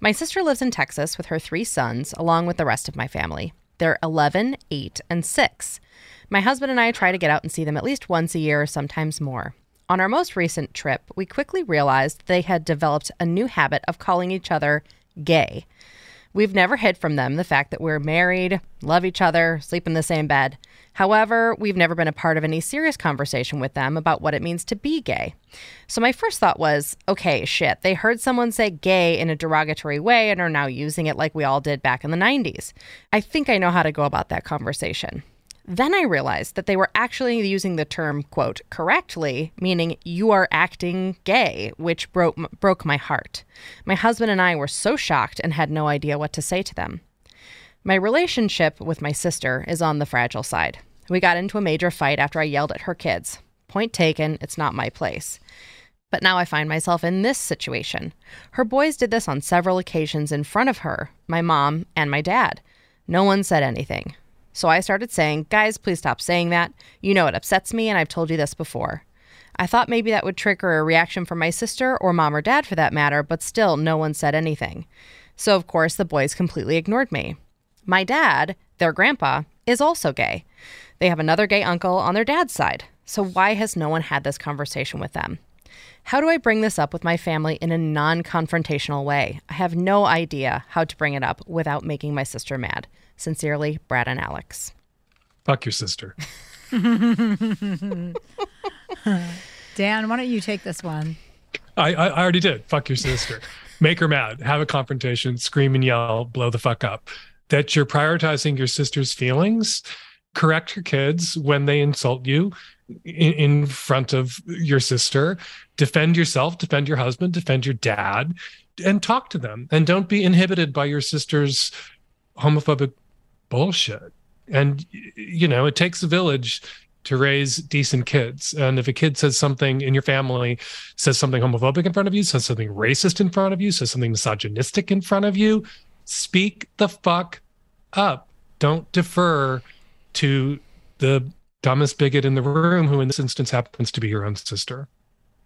My sister lives in Texas with her three sons, along with the rest of my family. They're 11, 8, and 6. My husband and I try to get out and see them at least once a year, sometimes more. On our most recent trip, we quickly realized they had developed a new habit of calling each other gay. We've never hid from them the fact that we're married, love each other, sleep in the same bed. However, we've never been a part of any serious conversation with them about what it means to be gay. So my first thought was okay, shit, they heard someone say gay in a derogatory way and are now using it like we all did back in the 90s. I think I know how to go about that conversation. Then I realized that they were actually using the term, quote, correctly, meaning you are acting gay, which broke, broke my heart. My husband and I were so shocked and had no idea what to say to them. My relationship with my sister is on the fragile side. We got into a major fight after I yelled at her kids. Point taken, it's not my place. But now I find myself in this situation. Her boys did this on several occasions in front of her, my mom, and my dad. No one said anything. So I started saying, Guys, please stop saying that. You know it upsets me, and I've told you this before. I thought maybe that would trigger a reaction from my sister or mom or dad for that matter, but still, no one said anything. So, of course, the boys completely ignored me. My dad, their grandpa, is also gay. They have another gay uncle on their dad's side. So, why has no one had this conversation with them? How do I bring this up with my family in a non confrontational way? I have no idea how to bring it up without making my sister mad. Sincerely, Brad and Alex. Fuck your sister. Dan, why don't you take this one? I, I, I already did. Fuck your sister. Make her mad. Have a confrontation. Scream and yell. Blow the fuck up. That you're prioritizing your sister's feelings. Correct your kids when they insult you in, in front of your sister. Defend yourself. Defend your husband. Defend your dad, and talk to them. And don't be inhibited by your sister's homophobic bullshit. And you know, it takes a village to raise decent kids. And if a kid says something in your family, says something homophobic in front of you, says something racist in front of you, says something misogynistic in front of you, speak the fuck up. Don't defer to the dumbest bigot in the room, who in this instance happens to be your own sister.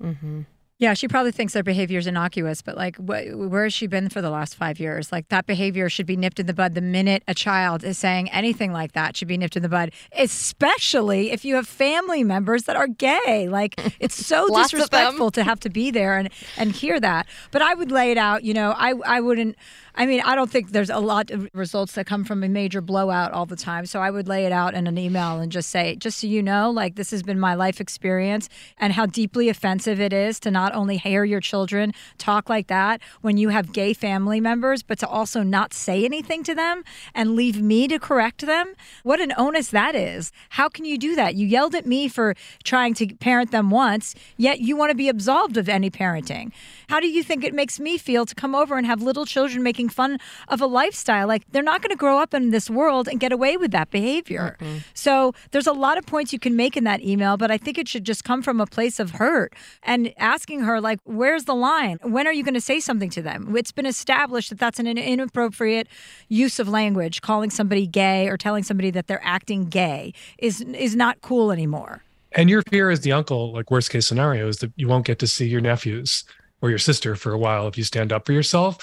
Mm-hmm. Yeah, she probably thinks their behavior is innocuous, but like, wh- where has she been for the last five years? Like, that behavior should be nipped in the bud the minute a child is saying anything like that. Should be nipped in the bud, especially if you have family members that are gay. Like, it's so Lots of them. disrespectful to have to be there and and hear that. But I would lay it out. You know, I I wouldn't. I mean, I don't think there's a lot of results that come from a major blowout all the time. So I would lay it out in an email and just say, just so you know, like this has been my life experience and how deeply offensive it is to not only hear your children talk like that when you have gay family members, but to also not say anything to them and leave me to correct them. What an onus that is. How can you do that? You yelled at me for trying to parent them once, yet you want to be absolved of any parenting. How do you think it makes me feel to come over and have little children making fun of a lifestyle? Like they're not going to grow up in this world and get away with that behavior. Mm-hmm. So there's a lot of points you can make in that email, but I think it should just come from a place of hurt and asking her, like, where's the line? When are you going to say something to them? It's been established that that's an inappropriate use of language. Calling somebody gay or telling somebody that they're acting gay is is not cool anymore. And your fear as the uncle, like worst case scenario, is that you won't get to see your nephews or your sister for a while if you stand up for yourself.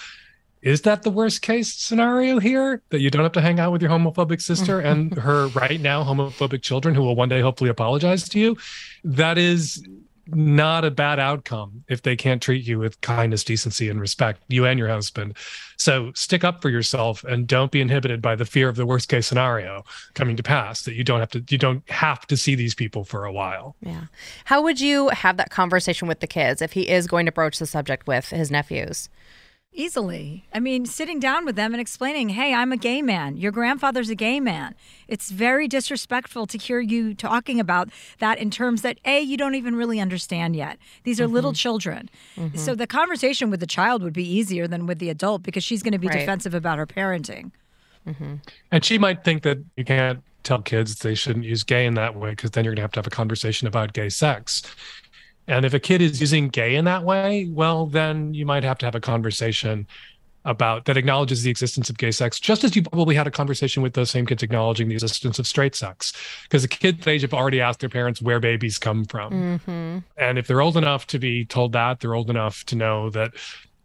Is that the worst case scenario here? That you don't have to hang out with your homophobic sister and her right now homophobic children who will one day hopefully apologize to you? That is not a bad outcome if they can't treat you with kindness, decency, and respect, you and your husband. So stick up for yourself and don't be inhibited by the fear of the worst case scenario coming to pass that you don't have to you don't have to see these people for a while. Yeah. How would you have that conversation with the kids if he is going to broach the subject with his nephews? Easily. I mean, sitting down with them and explaining, hey, I'm a gay man. Your grandfather's a gay man. It's very disrespectful to hear you talking about that in terms that, A, you don't even really understand yet. These are little mm-hmm. children. Mm-hmm. So the conversation with the child would be easier than with the adult because she's going to be Right. defensive about her parenting. Mm-hmm. And she might think that you can't tell kids they shouldn't use gay in that way because then you're going to have to have a conversation about gay sex. And if a kid is using gay in that way, well, then you might have to have a conversation about that acknowledges the existence of gay sex, just as you probably had a conversation with those same kids acknowledging the existence of straight sex. Because the kids age have already asked their parents where babies come from. Mm-hmm. And if they're old enough to be told that, they're old enough to know that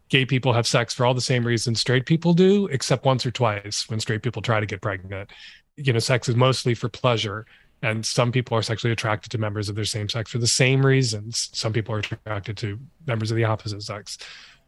gay people have sex for all the same reasons straight people do, except once or twice when straight people try to get pregnant. You know, sex is mostly for pleasure. And some people are sexually attracted to members of their same sex for the same reasons. Some people are attracted to members of the opposite sex.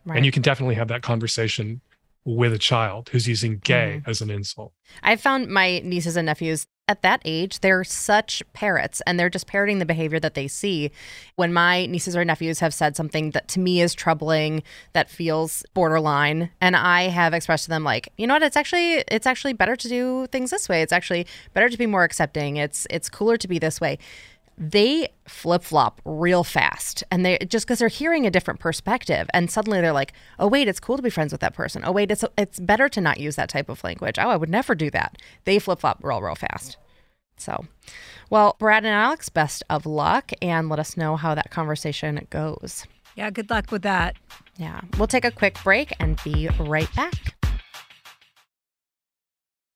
Right. And you can definitely have that conversation with a child who's using gay mm-hmm. as an insult. I've found my nieces and nephews at that age, they're such parrots and they're just parroting the behavior that they see. When my nieces or nephews have said something that to me is troubling, that feels borderline, and I have expressed to them like, you know what, it's actually it's actually better to do things this way. It's actually better to be more accepting. It's it's cooler to be this way. They flip flop real fast, and they just because they're hearing a different perspective, and suddenly they're like, "Oh wait, it's cool to be friends with that person. Oh wait, it's it's better to not use that type of language. Oh, I would never do that." They flip flop real real fast. So, well, Brad and Alex, best of luck, and let us know how that conversation goes. Yeah, good luck with that. Yeah, we'll take a quick break and be right back.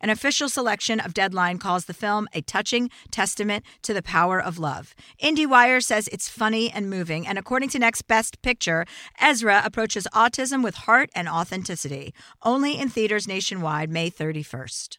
An official selection of Deadline calls the film a touching testament to the power of love. IndieWire says it's funny and moving, and according to Next Best Picture, Ezra approaches autism with heart and authenticity. Only in theaters nationwide May 31st.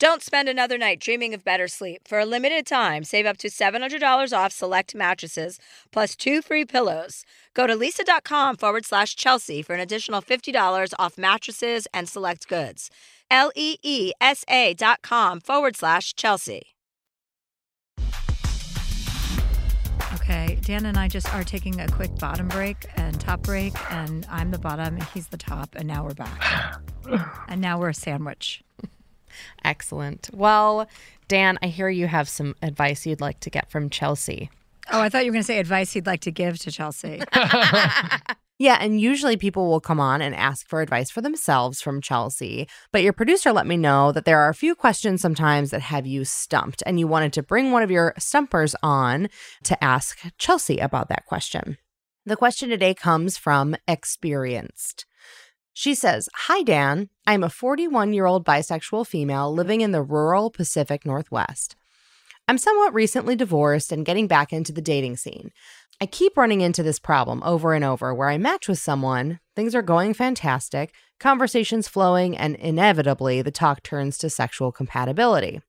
Don't spend another night dreaming of better sleep. For a limited time, save up to $700 off select mattresses plus two free pillows. Go to leesa.com forward slash Chelsea for an additional $50 off mattresses and select goods. L E E S A dot com forward slash Chelsea. Okay, Dan and I just are taking a quick bottom break and top break, and I'm the bottom, he's the top, and now we're back. and now we're a sandwich. Excellent. Well, Dan, I hear you have some advice you'd like to get from Chelsea. Oh, I thought you were going to say advice he'd like to give to Chelsea. Yeah, and usually people will come on and ask for advice for themselves from Chelsea. But your producer let me know that there are a few questions sometimes that have you stumped, and you wanted to bring one of your stumpers on to ask Chelsea about that question. The question today comes from Experienced. She says, Hi, Dan. I'm a 41 year old bisexual female living in the rural Pacific Northwest. I'm somewhat recently divorced and getting back into the dating scene. I keep running into this problem over and over where I match with someone, things are going fantastic, conversations flowing, and inevitably the talk turns to sexual compatibility.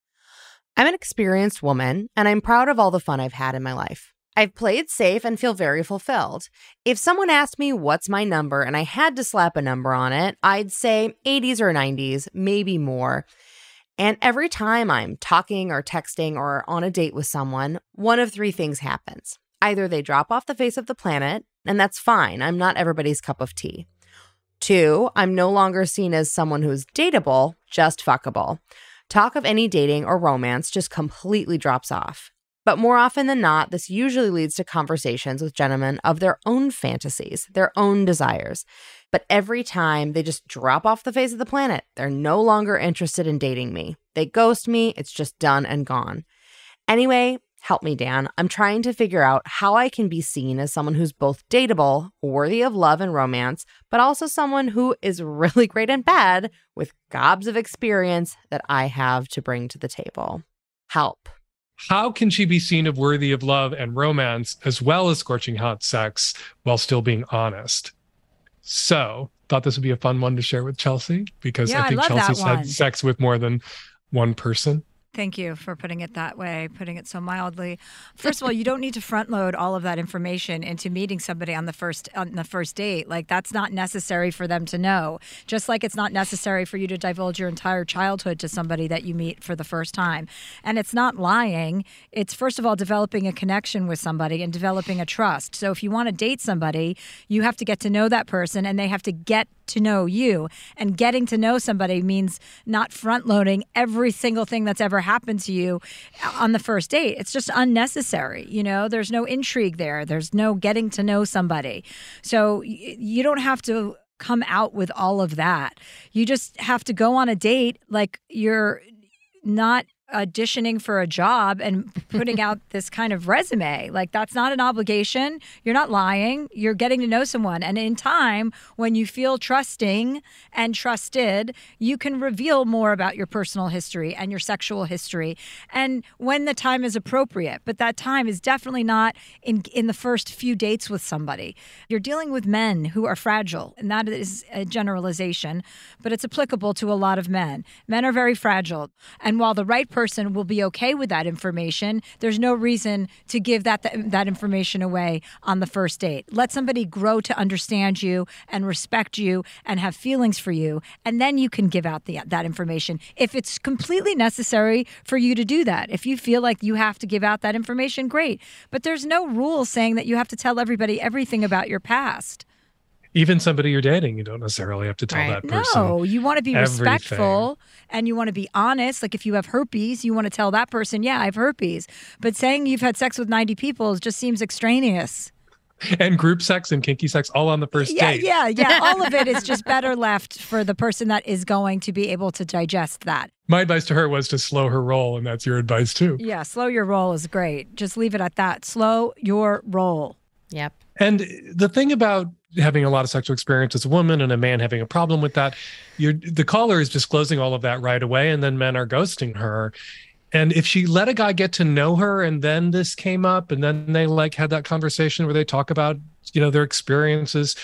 I'm an experienced woman, and I'm proud of all the fun I've had in my life. I've played safe and feel very fulfilled. If someone asked me what's my number and I had to slap a number on it, I'd say 80s or 90s, maybe more. And every time I'm talking or texting or on a date with someone, one of three things happens. Either they drop off the face of the planet, and that's fine, I'm not everybody's cup of tea. Two, I'm no longer seen as someone who's dateable, just fuckable. Talk of any dating or romance just completely drops off. But more often than not, this usually leads to conversations with gentlemen of their own fantasies, their own desires. But every time they just drop off the face of the planet, they're no longer interested in dating me. They ghost me, it's just done and gone. Anyway, help me, Dan. I'm trying to figure out how I can be seen as someone who's both dateable, worthy of love and romance, but also someone who is really great in bed with gobs of experience that I have to bring to the table. Help. How can she be seen of worthy of love and romance as well as scorching hot sex while still being honest? So, thought this would be a fun one to share with Chelsea because Yeah, I I think that Chelsea's had sex with more than one person. Thank you for putting it that way, putting it so mildly. First of all, you don't need to front load all of that information into meeting somebody on the first on the first date. Like that's not necessary for them to know. Just like it's not necessary for you to divulge your entire childhood to somebody that you meet for the first time. And it's not lying. It's first of all developing a connection with somebody and developing a trust. So if you want to date somebody, you have to get to know that person and they have to get to know you. And getting to know somebody means not front loading every single thing that's ever happened to you on the first date. It's just unnecessary. You know, there's no intrigue there, there's no getting to know somebody. So you don't have to come out with all of that. You just have to go on a date like you're not auditioning for a job and putting out this kind of resume. Like that's not an obligation. You're not lying. You're getting to know someone. And in time, when you feel trusting and trusted, you can reveal more about your personal history and your sexual history and when the time is appropriate. But that time is definitely not in in the first few dates with somebody. You're dealing with men who are fragile, and that is a generalization, but it's applicable to a lot of men. Men are very fragile, and while the right person will be okay with that information, there's no reason to give that that information away on the first date. Let somebody grow to understand you and respect you and have feelings for you, and then you can give out the, that information if it's completely necessary for you to do that. If you feel like you have to give out that information, great. But there's no rule saying that you have to tell everybody everything about your past. Even somebody you're dating, you don't necessarily have to tell Right. that person. No, you want to be everything. respectful and you want to be honest. Like if you have herpes, you want to tell that person, yeah, I have herpes. But saying you've had sex with 90 people just seems extraneous. And group sex and kinky sex all on the first Yeah, date. yeah, yeah. All of it is just better left for the person that is going to be able to digest that. My advice to her was to slow her roll, and that's your advice too. Yeah, slow your roll is great. Just leave it at that. Slow your roll. Yep. And the thing about having a lot of sexual experience as a woman and a man having a problem with that, the caller is disclosing all of that right away, and then men are ghosting her. And if she let a guy get to know her and then this came up and then they like had that conversation where they talk about, you know, their experiences,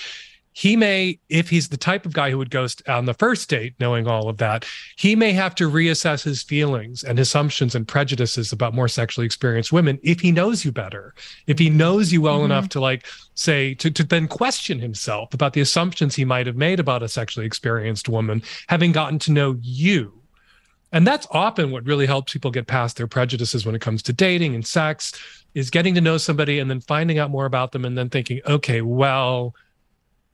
he may, if he's the type of guy who would ghost on the first date, knowing all of that, he may have to reassess his feelings and assumptions and prejudices about more sexually experienced women if he knows you better. If he knows you well mm-hmm. enough to like say to, to then question himself about the assumptions he might have made about a sexually experienced woman, having gotten to know you. And that's often what really helps people get past their prejudices when it comes to dating and sex is getting to know somebody and then finding out more about them and then thinking, okay, well,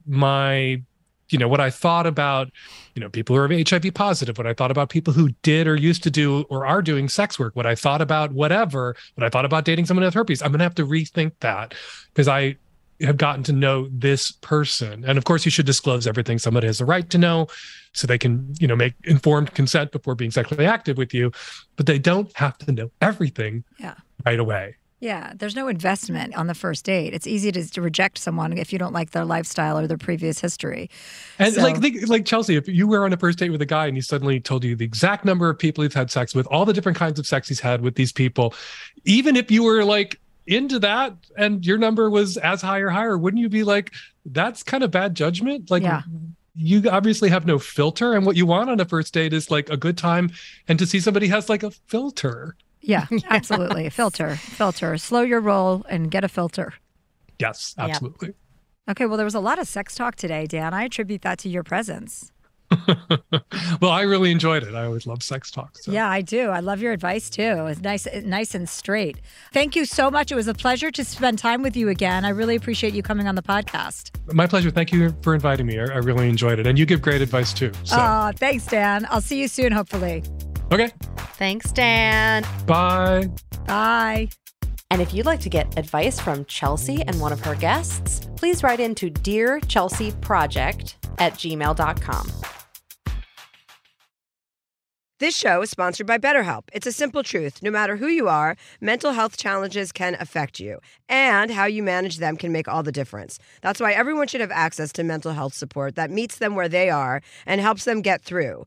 my you know what i thought about you know people who are hiv positive what i thought about people who did or used to do or are doing sex work what i thought about whatever what i thought about dating someone with herpes i'm going to have to rethink that because i have gotten to know this person and of course you should disclose everything somebody has a right to know so they can you know make informed consent before being sexually active with you but they don't have to know everything Yeah. right away Yeah, there's no investment on the first date. It's easy to, to reject someone if you don't like their lifestyle or their previous history. And So- like think, like Chelsea, if you were on a first date with a guy and he suddenly told you the exact number of people he's had sex with, all the different kinds of sex he's had with these people, even if you were like into that and your number was as high or higher, wouldn't you be like, that's kind of bad judgment? Like Yeah. you obviously have no filter, and what you want on a first date is like a good time and to see somebody has like a filter. Yeah, absolutely. Filter, filter. Slow your roll and get a filter. Yes, Yep. absolutely. Okay, well, there was a lot of sex talk today, Dan. I attribute that to your presence. well, I really enjoyed it. I always love sex talks. So. Yeah, I do. I love your advice too. It's nice, nice and straight. Thank you so much. It was a pleasure to spend time with you again. I really appreciate you coming on the podcast. My pleasure. Thank you for inviting me. I, I really enjoyed it. And you give great advice too. So, Aw, thanks, Dan. I'll see you soon, hopefully. Okay. Thanks, Dan. Bye. Bye. And if you'd like to get advice from Chelsea and one of her guests, please write into Dear Chelsea Project at gmail.com. This show is sponsored by BetterHelp. It's a simple truth. No matter who you are, mental health challenges can affect you, and how you manage them can make all the difference. That's why everyone should have access to mental health support that meets them where they are and helps them get through.